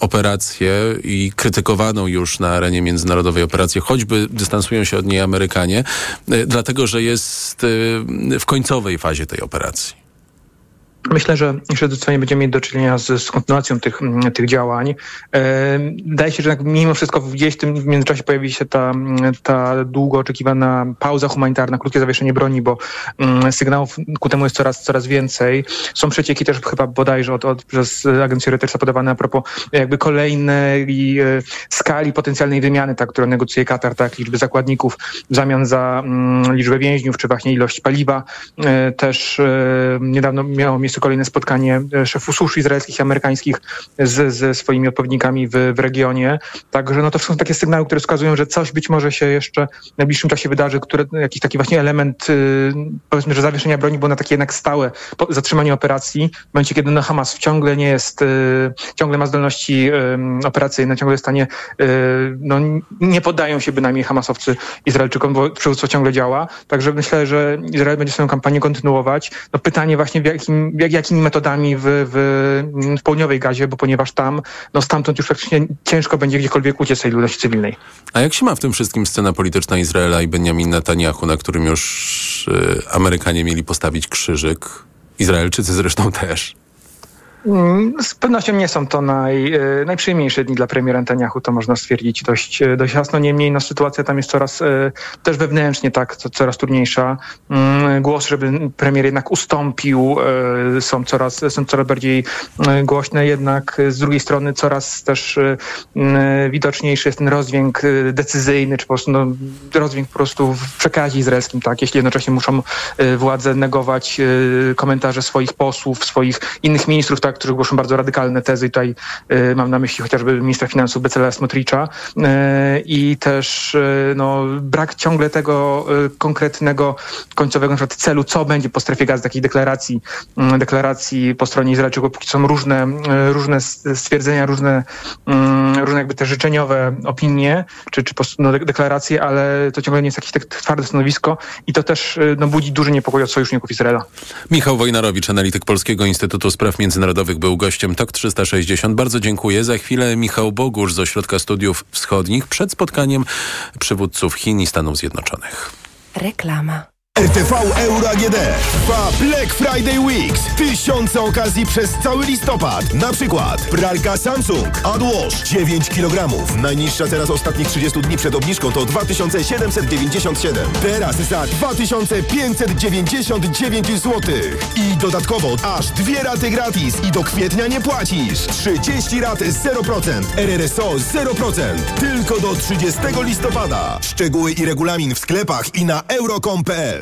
operację i krytykowaną już na arenie międzynarodowej operację, choćby dystansują się od niej Amerykanie, dlatego że jest w końcowej fazie tej operacji. Myślę, że zdecydowanie będziemy mieć do czynienia z, z kontynuacją tych, mm, tych działań. E, wydaje się, że mimo wszystko gdzieś w tym międzyczasie pojawi się ta, ta długo oczekiwana pauza humanitarna, krótkie zawieszenie broni, bo mm, sygnałów ku temu jest coraz, coraz więcej. Są przecieki też chyba bodajże od, od, przez agencję Reutersa podawane a propos jakby kolejnej e, skali potencjalnej wymiany, tak, którą negocjuje Katar, tak, liczby zakładników w zamian za mm, liczbę więźniów, czy właśnie ilość paliwa. E, też niedawno miało miejsce miejscu kolejne spotkanie e, szefów służb izraelskich i amerykańskich z, ze swoimi odpowiednikami w, w regionie. Także no to są takie sygnały, które wskazują, że coś być może się jeszcze w najbliższym czasie wydarzy, które, jakiś taki właśnie element, y, powiedzmy, że zawieszenia broni było na takie jednak stałe zatrzymanie operacji, w momencie, kiedy no Hamas ciągle nie jest, y, ciągle ma zdolności y, operacyjne, ciągle jest w stanie, no nie poddają się bynajmniej Hamasowcy Izraelczykom, bo przywództwo ciągle działa. Także myślę, że Izrael będzie swoją kampanię kontynuować. No pytanie właśnie w jakim, jak, jakimi metodami w, w, w południowej gazie, bo ponieważ tam, no stamtąd już praktycznie ciężko będzie gdziekolwiek uciec tej ludności cywilnej. A jak się ma w tym wszystkim scena polityczna Izraela i Benjamin Netanyahu, na którym już y, Amerykanie mieli postawić krzyżyk, Izraelczycy zresztą też? Mm, z pewnością nie są to naj, e, najprzyjemniejsze dni dla premiera Netanyahu, to można stwierdzić dość, e, dość jasno. Niemniej no, sytuacja tam jest coraz e, też wewnętrznie tak, co, coraz trudniejsza. Mm, głos, żeby premier jednak ustąpił, są coraz, są coraz bardziej głośne, jednak z drugiej strony coraz też widoczniejszy jest ten rozdźwięk decyzyjny, czy po prostu no, rozdźwięk po prostu w przekazie izraelskim, tak, jeśli jednocześnie muszą władze negować komentarze swoich posłów, swoich innych ministrów, tak, którzy głoszą bardzo radykalne tezy. I tutaj y, mam na myśli chociażby ministra finansów Becela Smotricza y, i też y, no, brak ciągle tego konkretnego, końcowego na celu, co będzie po strefie gazy, takiej deklaracji, deklaracji po stronie Izraelczyków, póki są różne, różne stwierdzenia, różne, różne jakby te życzeniowe opinie, czy, czy no, deklaracje, ale to ciągle nie jest jakieś tak twarde stanowisko i to też no, budzi duży niepokój od sojuszników Izraela. Michał Wojnarowicz, analityk Polskiego Instytutu Spraw Międzynarodowych Narodowych był gościem TOK 360. Bardzo dziękuję. Za chwilę Michał Bogusz z Ośrodka Studiów Wschodnich przed spotkaniem przywódców Chin i Stanów Zjednoczonych. Reklama. RTV Euro AGD trwa Black Friday Weeks. Tysiące okazji przez cały listopad. Na przykład pralka Samsung AdWash 9 kg. Najniższa teraz ostatnich 30 dni przed obniżką to 2797. Teraz za 2599 zł. I dodatkowo aż dwie raty gratis i do kwietnia nie płacisz. 30 rat 0%. RRSO 0%. Tylko do 30 listopada. Szczegóły i regulamin w sklepach i na euro.com.pl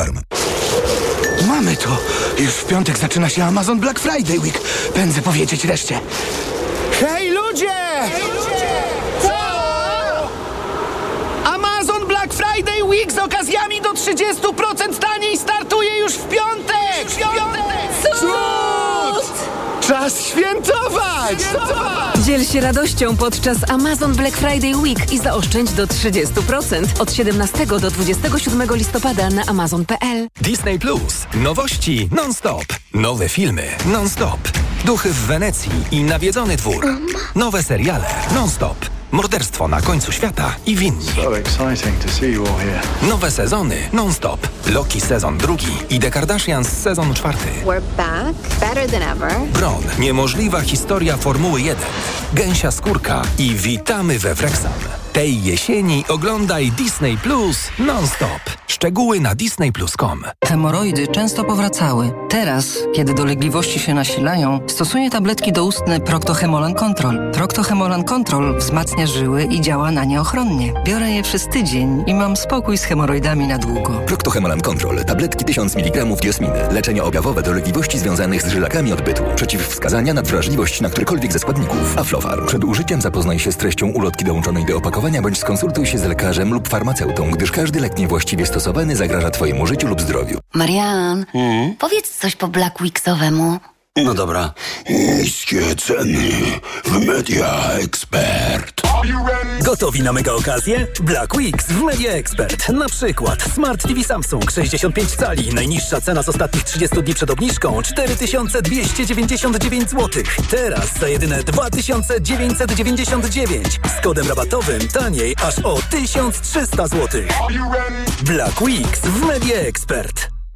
Mamy to! Już w piątek zaczyna się Amazon Black Friday Week. Pędzę powiedzieć reszcie. Hej ludzie! Hej ludzie! Co? Amazon Black Friday Week z okazjami do 30% taniej startuje już w piątek! Już w piątek! Czas świętować! świętować! Dziel się radością podczas Amazon Black Friday Week i zaoszczędź do 30% od 17 do 27 listopada na amazon.pl. Disney Plus. Nowości non-stop. Nowe filmy non-stop. Duchy w Wenecji i nawiedzony dwór. Nowe seriale non-stop. Morderstwo na końcu świata i winni. Nowe sezony non-stop. Loki sezon drugi i The Kardashians sezon czwarty. We're back, better than ever. Bron. Niemożliwa historia Formuły 1. Gęsia skórka i witamy we Wrexham. Tej jesieni oglądaj Disney Plus non-stop. Szczegóły na disneyplus.com. Hemoroidy często powracały. Teraz, kiedy dolegliwości się nasilają, stosuję tabletki doustne Proctohemolan Control. Proctohemolan Control wzmacnia żyły i działa na nie ochronnie. Biorę je przez tydzień i mam spokój z hemoroidami na długo. Proctohemolan Control. Tabletki 1000 mg diosminy. Leczenie objawowe dolegliwości związanych z żylakami odbytu. Przeciwwskazania na wrażliwość na którykolwiek ze składników. Aflofarm. Przed użyciem zapoznaj się z treścią ulotki dołączonej do opakowania bądź skonsultuj się z lekarzem lub farmaceutą, gdyż każdy lek niewłaściwie stosowany zagraża Twojemu życiu lub zdrowiu. Marian, hmm? powiedz coś po Black Weeksowemu. No dobra. Niskie ceny w Media Expert. Gotowi na mega okazję? Black Weeks w Media Expert. Na przykład Smart TV Samsung 65 cali. Najniższa cena z ostatnich 30 dni przed obniżką 4299 zł. Teraz za jedyne 2999. Z kodem rabatowym taniej aż o 1300 zł. Black Weeks w Media Expert.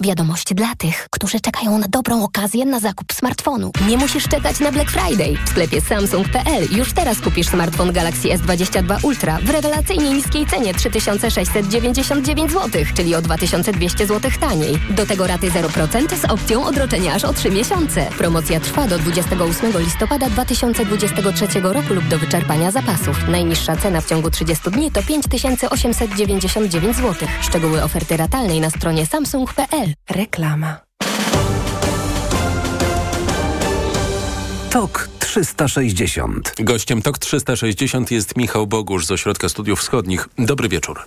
Wiadomość dla tych, którzy czekają na dobrą okazję na zakup smartfonu. Nie musisz czekać na Black Friday. W sklepie Samsung.pl już teraz kupisz smartfon Galaxy S22 Ultra w rewelacyjnie niskiej cenie 3699 zł, czyli o 2200 zł taniej. Do tego raty 0% z opcją odroczenia aż o 3 miesiące. Promocja trwa do 28 listopada 2023 roku lub do wyczerpania zapasów. Najniższa cena w ciągu 30 dni to 5899 zł. Szczegóły oferty ratalnej na stronie samsung.pl. Reklama. TOK 360. Gościem TOK 360 jest Michał Bogusz z Ośrodka Studiów Wschodnich. Dobry wieczór.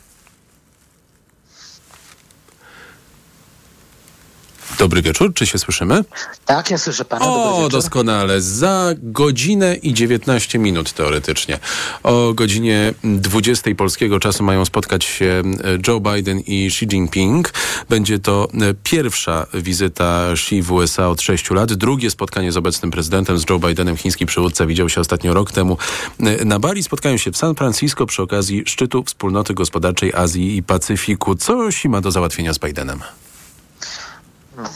Dobry wieczór, czy się słyszymy? Tak, ja słyszę pana. O, doskonale. Za godzinę i 19 minut teoretycznie. O godzinie 20 polskiego czasu mają spotkać się e, Joe Biden i Xi Jinping. Będzie to e, pierwsza wizyta Xi w USA od 6 lat. Drugie spotkanie z obecnym prezydentem, z Joe Bidenem. Chiński przywódca widział się ostatnio rok temu e, na Bali. Spotkają się w San Francisco przy okazji szczytu Wspólnoty Gospodarczej Azji i Pacyfiku. Co Xi ma do załatwienia z Bidenem?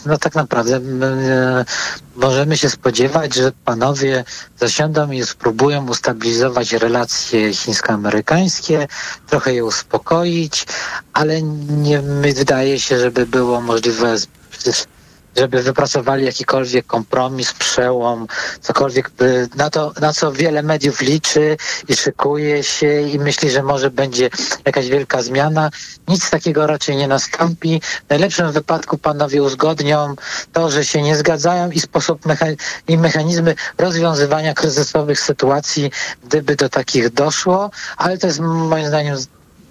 No tak naprawdę e, możemy się spodziewać, że panowie zasiądą i spróbują ustabilizować relacje chińsko-amerykańskie, trochę je uspokoić, ale nie wydaje się, żeby było możliwe żeby wypracowali jakikolwiek kompromis, przełom, cokolwiek, na, to, na co wiele mediów liczy i szykuje się i myśli, że może będzie jakaś wielka zmiana. Nic takiego raczej nie nastąpi. W najlepszym wypadku panowie uzgodnią to, że się nie zgadzają i sposób mecha- i mechanizmy rozwiązywania kryzysowych sytuacji, gdyby do takich doszło, ale to jest moim zdaniem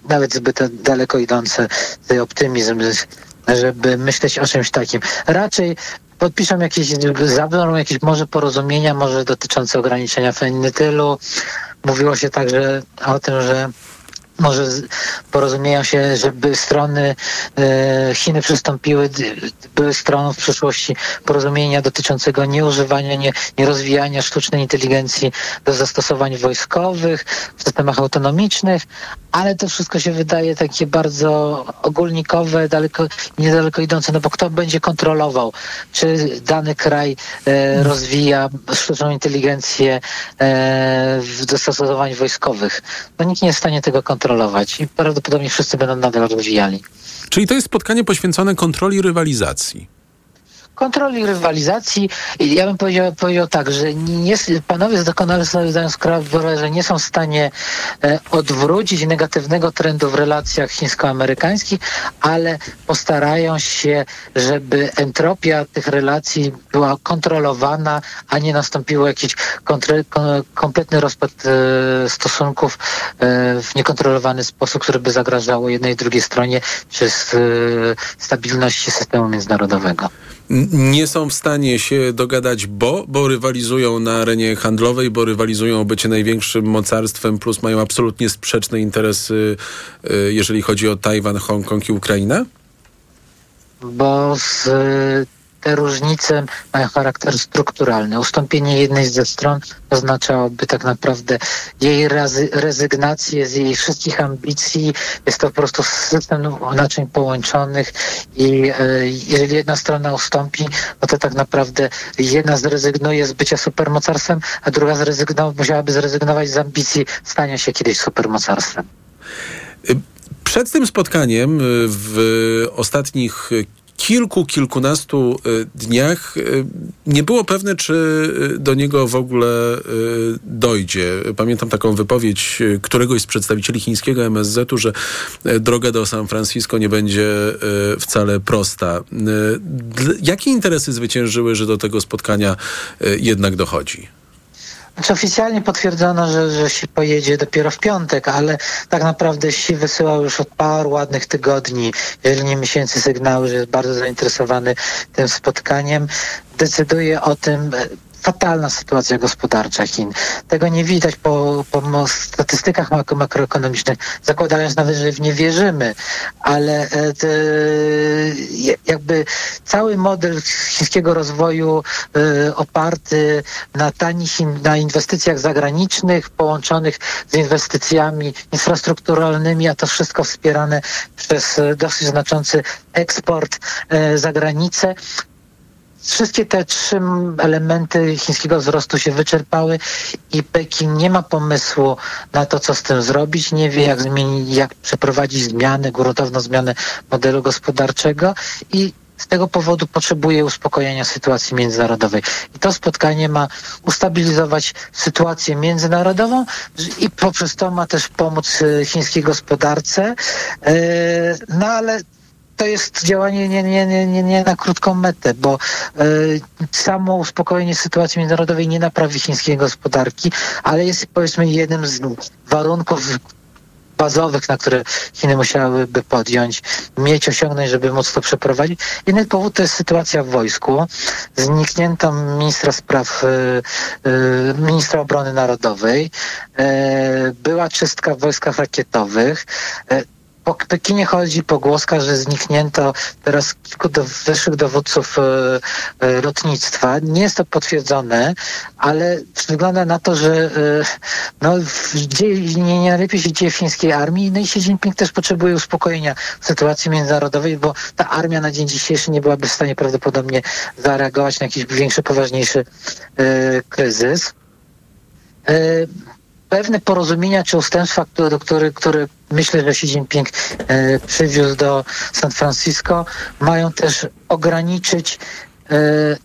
nawet zbyt daleko idący optymizm, żeby myśleć o czymś takim. Raczej podpiszą jakieś, zabiorą jakieś może porozumienia, może dotyczące ograniczenia fenytylu. Mówiło się także o tym, że może porozumieją się, żeby strony e, Chiny przystąpiły, były stroną w przyszłości porozumienia dotyczącego nieużywania, nie, nierozwijania sztucznej inteligencji do zastosowań wojskowych w systemach autonomicznych, ale to wszystko się wydaje takie bardzo ogólnikowe, daleko, niedaleko idące, no bo kto będzie kontrolował, czy dany kraj e, rozwija sztuczną inteligencję e, w dostosowań wojskowych. No nikt nie jest w stanie tego kontrolować i prawdopodobnie wszyscy będą nadal rozwijali. Czyli to jest spotkanie poświęcone kontroli rywalizacji kontroli rywalizacji. Ja bym powiedział, powiedział tak, że nie, panowie doskonale sobie zdają sprawę, że nie są w stanie e, odwrócić negatywnego trendu w relacjach chińsko-amerykańskich, ale postarają się, żeby entropia tych relacji była kontrolowana, a nie nastąpiło jakiś kompletny rozpad e, stosunków e, w niekontrolowany sposób, który by zagrażało jednej i drugiej stronie czy stabilności systemu międzynarodowego nie są w stanie się dogadać, bo, bo rywalizują na arenie handlowej, bo rywalizują o bycie największym mocarstwem, plus mają absolutnie sprzeczne interesy, y, jeżeli chodzi o Tajwan, Hongkong i Ukrainę? Bo z te różnice mają charakter strukturalny. Ustąpienie jednej ze stron oznaczałoby tak naprawdę jej rezygnację z jej wszystkich ambicji. Jest to po prostu system naczyń połączonych i e, jeżeli jedna strona ustąpi, no to tak naprawdę jedna zrezygnuje z bycia supermocarstwem, a druga zrezygnowa, musiałaby zrezygnować z ambicji stania się kiedyś supermocarstwem. Przed tym spotkaniem w ostatnich kilku, kilkunastu y, dniach y, nie było pewne, czy y, do niego w ogóle dojdzie. Pamiętam taką wypowiedź któregoś z przedstawicieli chińskiego MSZ-u, że droga do San Francisco nie będzie wcale prosta. Jakie interesy zwyciężyły, że do tego spotkania jednak dochodzi? Znaczy oficjalnie potwierdzono, że, że się pojedzie dopiero w piątek, ale tak naprawdę się wysyłał już od paru ładnych tygodni, jeżeli nie miesięcy sygnały, że jest bardzo zainteresowany tym spotkaniem. Decyduje o tym fatalna sytuacja gospodarcza Chin. Tego nie widać po, po statystykach makroekonomicznych, zakładając nawet, że w nie wierzymy, ale e, jakby cały model chińskiego rozwoju y, oparty na tanich, na inwestycjach zagranicznych, połączonych z inwestycjami infrastrukturalnymi, a to wszystko wspierane przez dosyć znaczący eksport za granicę. Wszystkie te trzy elementy chińskiego wzrostu się wyczerpały i Pekin nie ma pomysłu na to, co z tym zrobić, nie wie, jak zmienić, jak przeprowadzić zmiany, gruntowną zmianę modelu gospodarczego i z tego powodu potrzebuje uspokojenia sytuacji międzynarodowej. I to spotkanie ma ustabilizować sytuację międzynarodową i poprzez to ma też pomóc e, chińskiej gospodarce. E, no ale to jest działanie nie, nie, nie, nie, nie na krótką metę, bo y, samo uspokojenie sytuacji międzynarodowej nie naprawi chińskiej gospodarki, ale jest powiedzmy jednym z warunków bazowych, na które Chiny musiałyby podjąć, mieć, osiągnąć, żeby móc to przeprowadzić. Inny powód to jest sytuacja w wojsku. Zniknięto ministra spraw, y, y, ministra obrony narodowej. Była czystka w wojskach rakietowych po Pekinie chodzi pogłoska, że zniknięto teraz kilku do, wyższych dowódców e, e, lotnictwa. Nie jest to potwierdzone, ale wygląda na to, że e, no, dzieje, nie, najlepiej się dzieje w chińskiej armii. No i Xi Jinping też potrzebuje uspokojenia sytuacji międzynarodowej, bo ta armia na dzień dzisiejszy nie byłaby w stanie prawdopodobnie zareagować na jakiś większy, poważniejszy e, kryzys. Pewne porozumienia czy ustępstwa, które, które, które myślę, że Xi Jinping e, przywiózł do San Francisco, mają też ograniczyć e,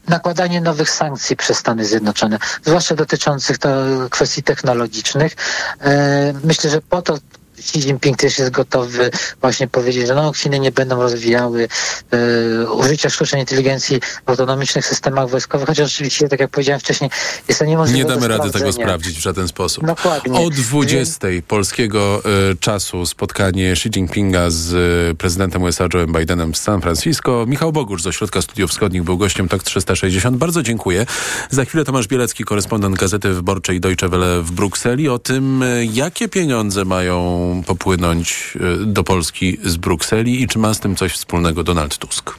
nakładanie nowych sankcji przez Stany Zjednoczone, zwłaszcza dotyczących to kwestii technologicznych. E, myślę, że po to Xi Jinping też jest gotowy właśnie powiedzieć, że no, Chiny nie będą rozwijały e, użycia sztucznej inteligencji w autonomicznych systemach wojskowych, chociaż oczywiście, tak jak powiedziałem wcześniej, jest to niemożliwe Nie damy rady tego sprawdzić w żaden sposób. Dokładnie. O 20 polskiego y, czasu spotkanie Xi Jinpinga z y, prezydentem USA Joe Bidenem w San Francisco. Michał Bogusz z Ośrodka Studiów Wschodnich był gościem TOK 360. Bardzo dziękuję. Za chwilę Tomasz Bielecki, korespondent Gazety Wyborczej Deutsche Welle w Brukseli o tym, jakie pieniądze mają popłynąć e, do Polski z Brukseli i czy ma z tym coś wspólnego Donald Tusk?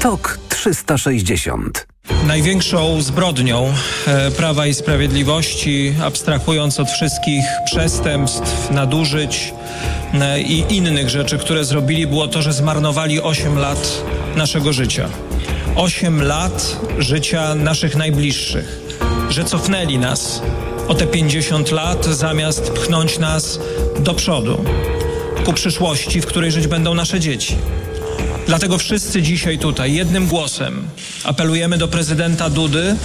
TOK 360 Największą zbrodnią e, Prawa i Sprawiedliwości, abstrahując od wszystkich przestępstw, nadużyć e, i innych rzeczy, które zrobili, było to, że zmarnowali 8 lat naszego życia. 8 lat życia naszych najbliższych, że cofnęli nas o te 50 lat, zamiast pchnąć nas do przodu, ku przyszłości, w której żyć będą nasze dzieci. Dlatego wszyscy dzisiaj tutaj jednym głosem apelujemy do prezydenta Dudy,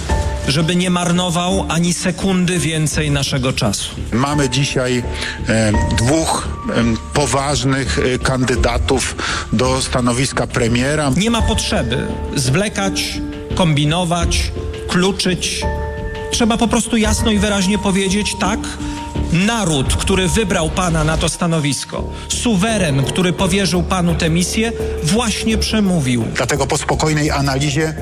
żeby nie marnował ani sekundy więcej naszego czasu. Mamy dzisiaj e, dwóch e, poważnych e, kandydatów do stanowiska premiera. Nie ma potrzeby zwlekać, kombinować, kluczyć, Trzeba po prostu jasno i wyraźnie powiedzieć tak. Naród, który wybrał pana na to stanowisko, suweren, który powierzył panu tę misję, właśnie przemówił. Dlatego po spokojnej analizie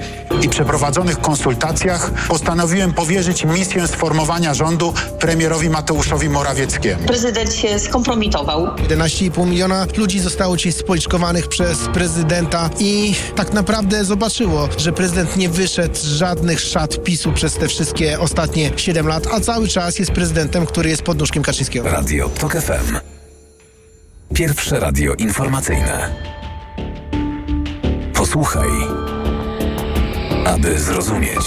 i przeprowadzonych konsultacjach postanowiłem powierzyć misję sformowania rządu premierowi Mateuszowi Morawieckiemu. Prezydent się skompromitował. 11,5 miliona ludzi zostało dziś spoliczkowanych przez prezydenta i tak naprawdę zobaczyło, że prezydent nie wyszedł z żadnych szat PiSu przez te wszystkie ostatnie 7 lat, a cały czas jest prezydentem, który jest pod nóżkiem Kaczyńskiego. Radio TOK FM. Pierwsze radio informacyjne. Posłuchaj, aby zrozumieć.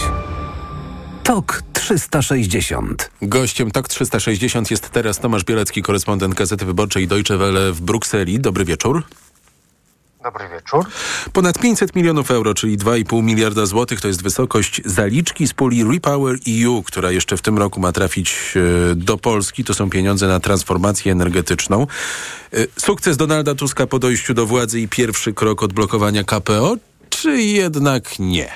TOK 360. Gościem TOK 360 jest teraz Tomasz Bielecki, korespondent Gazety Wyborczej Deutsche Welle w Brukseli. Dobry wieczór. Dobry wieczór. Ponad 500 milionów euro, czyli 2,5 miliarda złotych, to jest wysokość zaliczki z puli Repower EU, która jeszcze w tym roku ma trafić e, do Polski. To są pieniądze na transformację energetyczną. E, sukces Donalda Tuska po dojściu do władzy i pierwszy krok odblokowania KPO, czy jednak nie?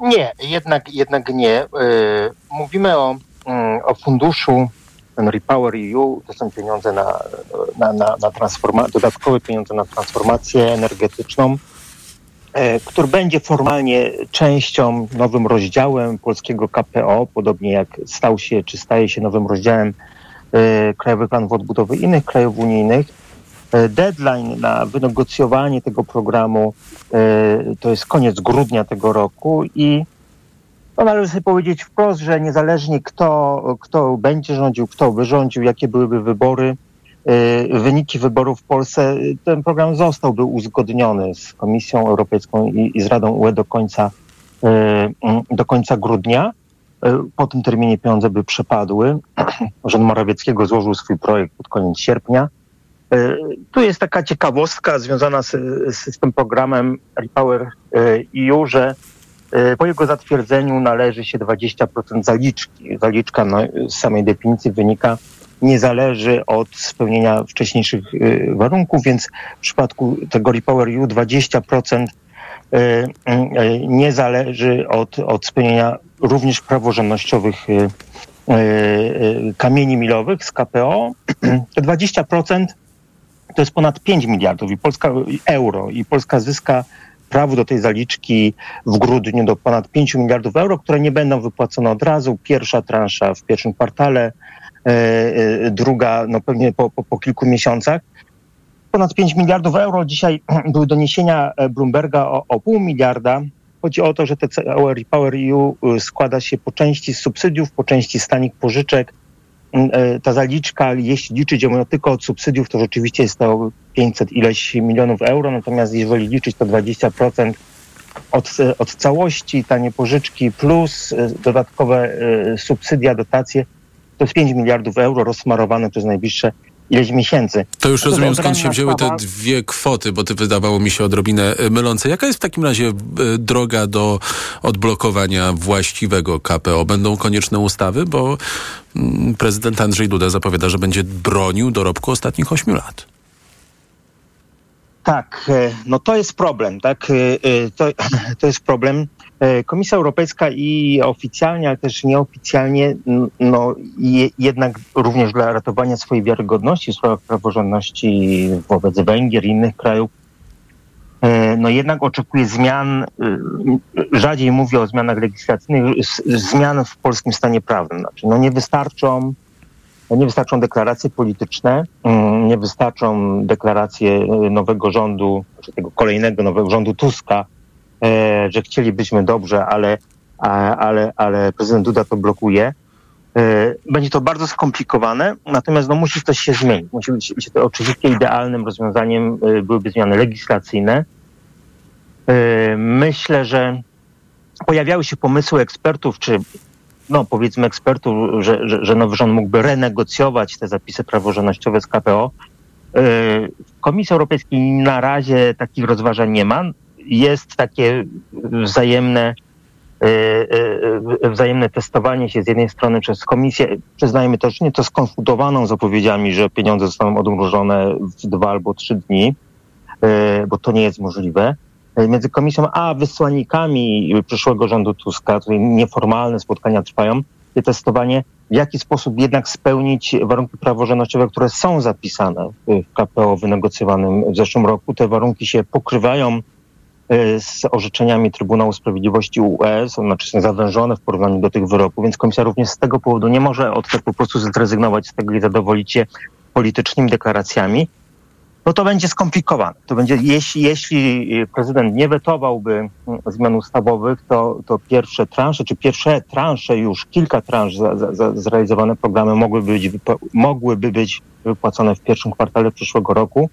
Nie, jednak, jednak nie. E, mówimy o, mm, o funduszu ten Repower EU to są pieniądze na, na, na, na transforma- dodatkowe pieniądze na transformację energetyczną, e, który będzie formalnie częścią, nowym rozdziałem polskiego KPO, podobnie jak stał się, czy staje się nowym rozdziałem Krajowy Plan Odbudowy innych krajów unijnych. Deadline na wynegocjowanie tego programu to jest koniec grudnia tego roku i no, należy sobie powiedzieć wprost, że niezależnie kto, kto będzie rządził, kto by rządził, jakie byłyby wybory, wyniki wyborów w Polsce, ten program zostałby uzgodniony z Komisją Europejską i, i z Radą UE do końca, do końca grudnia. Po tym terminie pieniądze by przepadły. Rząd Morawieckiego złożył swój projekt pod koniec sierpnia. Tu jest taka ciekawostka związana z, z tym programem Repower EU, że po jego zatwierdzeniu należy się 20% zaliczki. Zaliczka no, z samej definicji wynika, nie zależy od spełnienia wcześniejszych warunków, więc w przypadku tego Repower EU 20% nie zależy od, od spełnienia również praworządnościowych kamieni milowych z KPO. Te 20% to jest ponad 5 miliardów i Polska euro i Polska zyska prawo do tej zaliczki w grudniu do ponad 5 miliardów euro, które nie będą wypłacone od razu. Pierwsza transza w pierwszym kwartale, druga no pewnie po, po, po kilku miesiącach. Ponad 5 miliardów euro. Dzisiaj były doniesienia Bloomberga o, o pół miliarda. Chodzi o to, że te Power EU składa się po części z subsydiów, po części z tanich pożyczek. Ta zaliczka, jeśli liczyć ją tylko od subsydiów, to rzeczywiście jest to 500 ileś milionów euro, natomiast jeżeli liczyć to 20% od, od całości, tanie pożyczki plus dodatkowe subsydia, dotacje, to jest 5 miliardów euro rozsmarowane przez najbliższe ileś miesięcy. To już rozumiem, skąd się wzięły te dwie kwoty, bo to wydawało mi się odrobinę mylące. Jaka jest w takim razie droga do odblokowania właściwego KPO? Będą konieczne ustawy, bo prezydent Andrzej Duda zapowiada, że będzie bronił dorobku ostatnich ośmiu lat. Tak, no to jest problem, tak? To, to jest problem. Komisja Europejska i oficjalnie, ale też nieoficjalnie, no je, jednak również dla ratowania swojej wiarygodności w sprawach praworządności wobec Węgier i innych krajów, no jednak oczekuje zmian, rzadziej mówię o zmianach legislacyjnych, zmian w polskim stanie prawnym. Znaczy, no nie wystarczą nie wystarczą deklaracje polityczne, nie wystarczą deklaracje nowego rządu, czy tego kolejnego nowego rządu Tuska, że chcielibyśmy dobrze, ale, ale, ale prezydent Duda to blokuje. Będzie to bardzo skomplikowane, natomiast no, musi coś się zmienić. Musi być, to oczywiście idealnym rozwiązaniem byłyby zmiany legislacyjne. Myślę, że pojawiały się pomysły ekspertów, czy no powiedzmy ekspertów, że, że, że nowy rząd mógłby renegocjować te zapisy praworządnościowe z KPO. W Komisji Europejskiej na razie takich rozważań nie ma. Jest takie wzajemne, wzajemne testowanie się z jednej strony przez komisję, przyznajmy też nieco skonfundowaną zapowiedziami, że pieniądze zostaną odmrożone w dwa albo trzy dni, bo to nie jest możliwe między komisją a wysłannikami przyszłego rządu Tuska, tutaj nieformalne spotkania trwają, testowanie, w jaki sposób jednak spełnić warunki praworządnościowe, które są zapisane w KPO wynegocjowanym w zeszłym roku. Te warunki się pokrywają z orzeczeniami Trybunału Sprawiedliwości UE, są znaczy zawężone w porównaniu do tych wyroków, więc komisja również z tego powodu nie może od tego po prostu zrezygnować z tego i zadowolić się politycznymi deklaracjami no to będzie skomplikowane. To będzie, jeśli, jeśli prezydent nie wetowałby zmian ustawowych, to, to pierwsze transze, czy pierwsze transze już, kilka transz za, za, za zrealizowane programy mogłyby być, mogłyby być wypłacone w pierwszym kwartale przyszłego roku.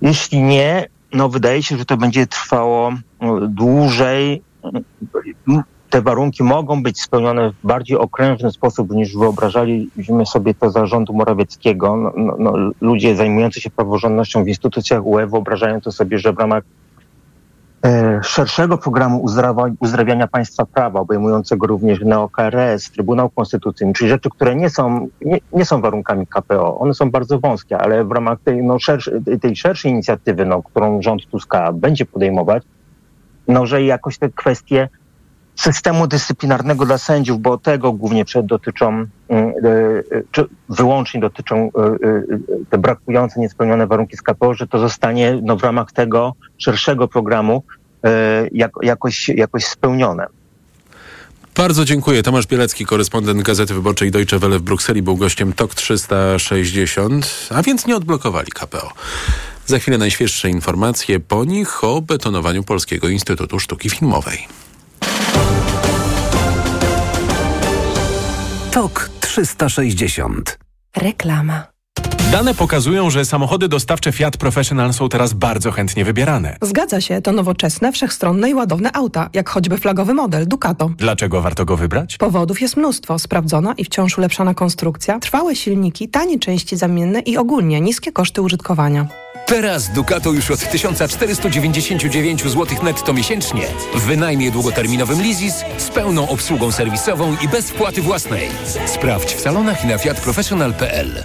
Jeśli nie, no wydaje się, że to będzie trwało dłużej. Te warunki mogą być spełnione w bardziej okrężny sposób niż wyobrażaliśmy sobie to zarządu Morawieckiego. No, no, no, ludzie zajmujący się praworządnością w instytucjach UE wyobrażają to sobie, że w ramach e, szerszego programu uzdrawia, uzdrawiania państwa prawa, obejmującego również NeoKRS, Trybunał Konstytucyjny, czyli rzeczy, które nie są, nie, nie są warunkami KPO. One są bardzo wąskie, ale w ramach tej, no, szerszy, tej szerszej inicjatywy, no, którą rząd Tuska będzie podejmować, no, że jakoś te kwestie systemu dyscyplinarnego dla sędziów, bo tego głównie dotyczą, czy wyłącznie dotyczą te brakujące, niespełnione warunki że to zostanie no, w ramach tego szerszego programu jakoś, jakoś spełnione. Bardzo dziękuję. Tomasz Bielecki, korespondent Gazety Wyborczej Deutsche Welle w Brukseli, był gościem TOK 360, a więc nie odblokowali KPO. Za chwilę najświeższe informacje po nich o betonowaniu Polskiego Instytutu Sztuki Filmowej. TOK 360. Reklama. Dane pokazują, że samochody dostawcze Fiat Professional są teraz bardzo chętnie wybierane. Zgadza się, to nowoczesne, wszechstronne i ładowne auta, jak choćby flagowy model Ducato. Dlaczego warto go wybrać? Powodów jest mnóstwo. Sprawdzona i wciąż ulepszana konstrukcja, trwałe silniki, tanie części zamienne i ogólnie niskie koszty użytkowania. Teraz Ducato już od 1499 zł netto miesięcznie w wynajmie długoterminowym Leasys z pełną obsługą serwisową i bez wpłaty własnej. Sprawdź w salonach i na fiatprofessional.pl.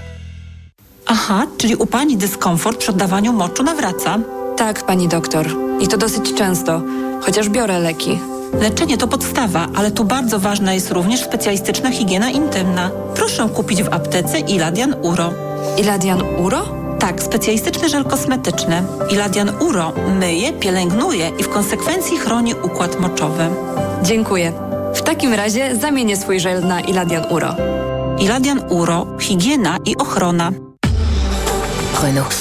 Aha, czyli u pani dyskomfort przy oddawaniu moczu nawraca? Tak, pani doktor. I to dosyć często, chociaż biorę leki. Leczenie to podstawa, ale tu bardzo ważna jest również specjalistyczna higiena intymna. Proszę kupić w aptece Iladian Uro. Iladian Uro? Tak, specjalistyczny żel kosmetyczny. Iladian Uro myje, pielęgnuje i w konsekwencji chroni układ moczowy. Dziękuję. W takim razie zamienię swój żel na Iladian Uro. Iladian Uro, higiena i ochrona.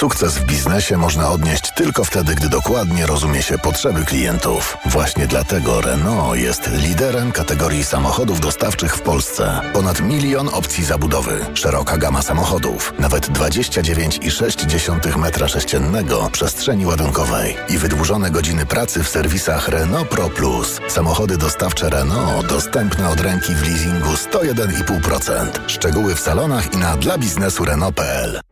Sukces w biznesie można odnieść tylko wtedy, gdy dokładnie rozumie się potrzeby klientów. Właśnie dlatego Renault jest liderem kategorii samochodów dostawczych w Polsce. Ponad milion opcji zabudowy, szeroka gama samochodów, nawet 29,6 m3 przestrzeni ładunkowej i wydłużone godziny pracy w serwisach Renault Pro Plus. Samochody dostawcze Renault dostępne od ręki w leasingu 101,5%. Szczegóły w salonach i na dla biznesu Renault.pl.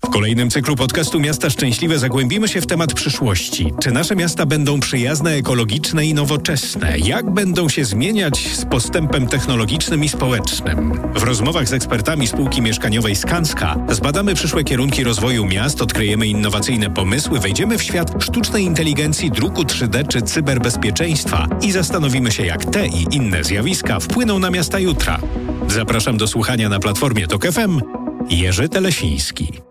W kolejnym cyklu podcastu Miasta Szczęśliwe zagłębimy się w temat przyszłości. Czy nasze miasta będą przyjazne, ekologiczne i nowoczesne? Jak będą się zmieniać z postępem technologicznym i społecznym? W rozmowach z ekspertami spółki mieszkaniowej Skanska zbadamy przyszłe kierunki rozwoju miast, odkryjemy innowacyjne pomysły, wejdziemy w świat sztucznej inteligencji, druku 3D czy cyberbezpieczeństwa i zastanowimy się, jak te i inne zjawiska wpłyną na miasta jutra. Zapraszam do słuchania na platformie Tok FM. Jerzy Telesiński.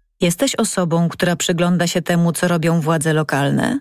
Jesteś osobą, która przygląda się temu, co robią władze lokalne?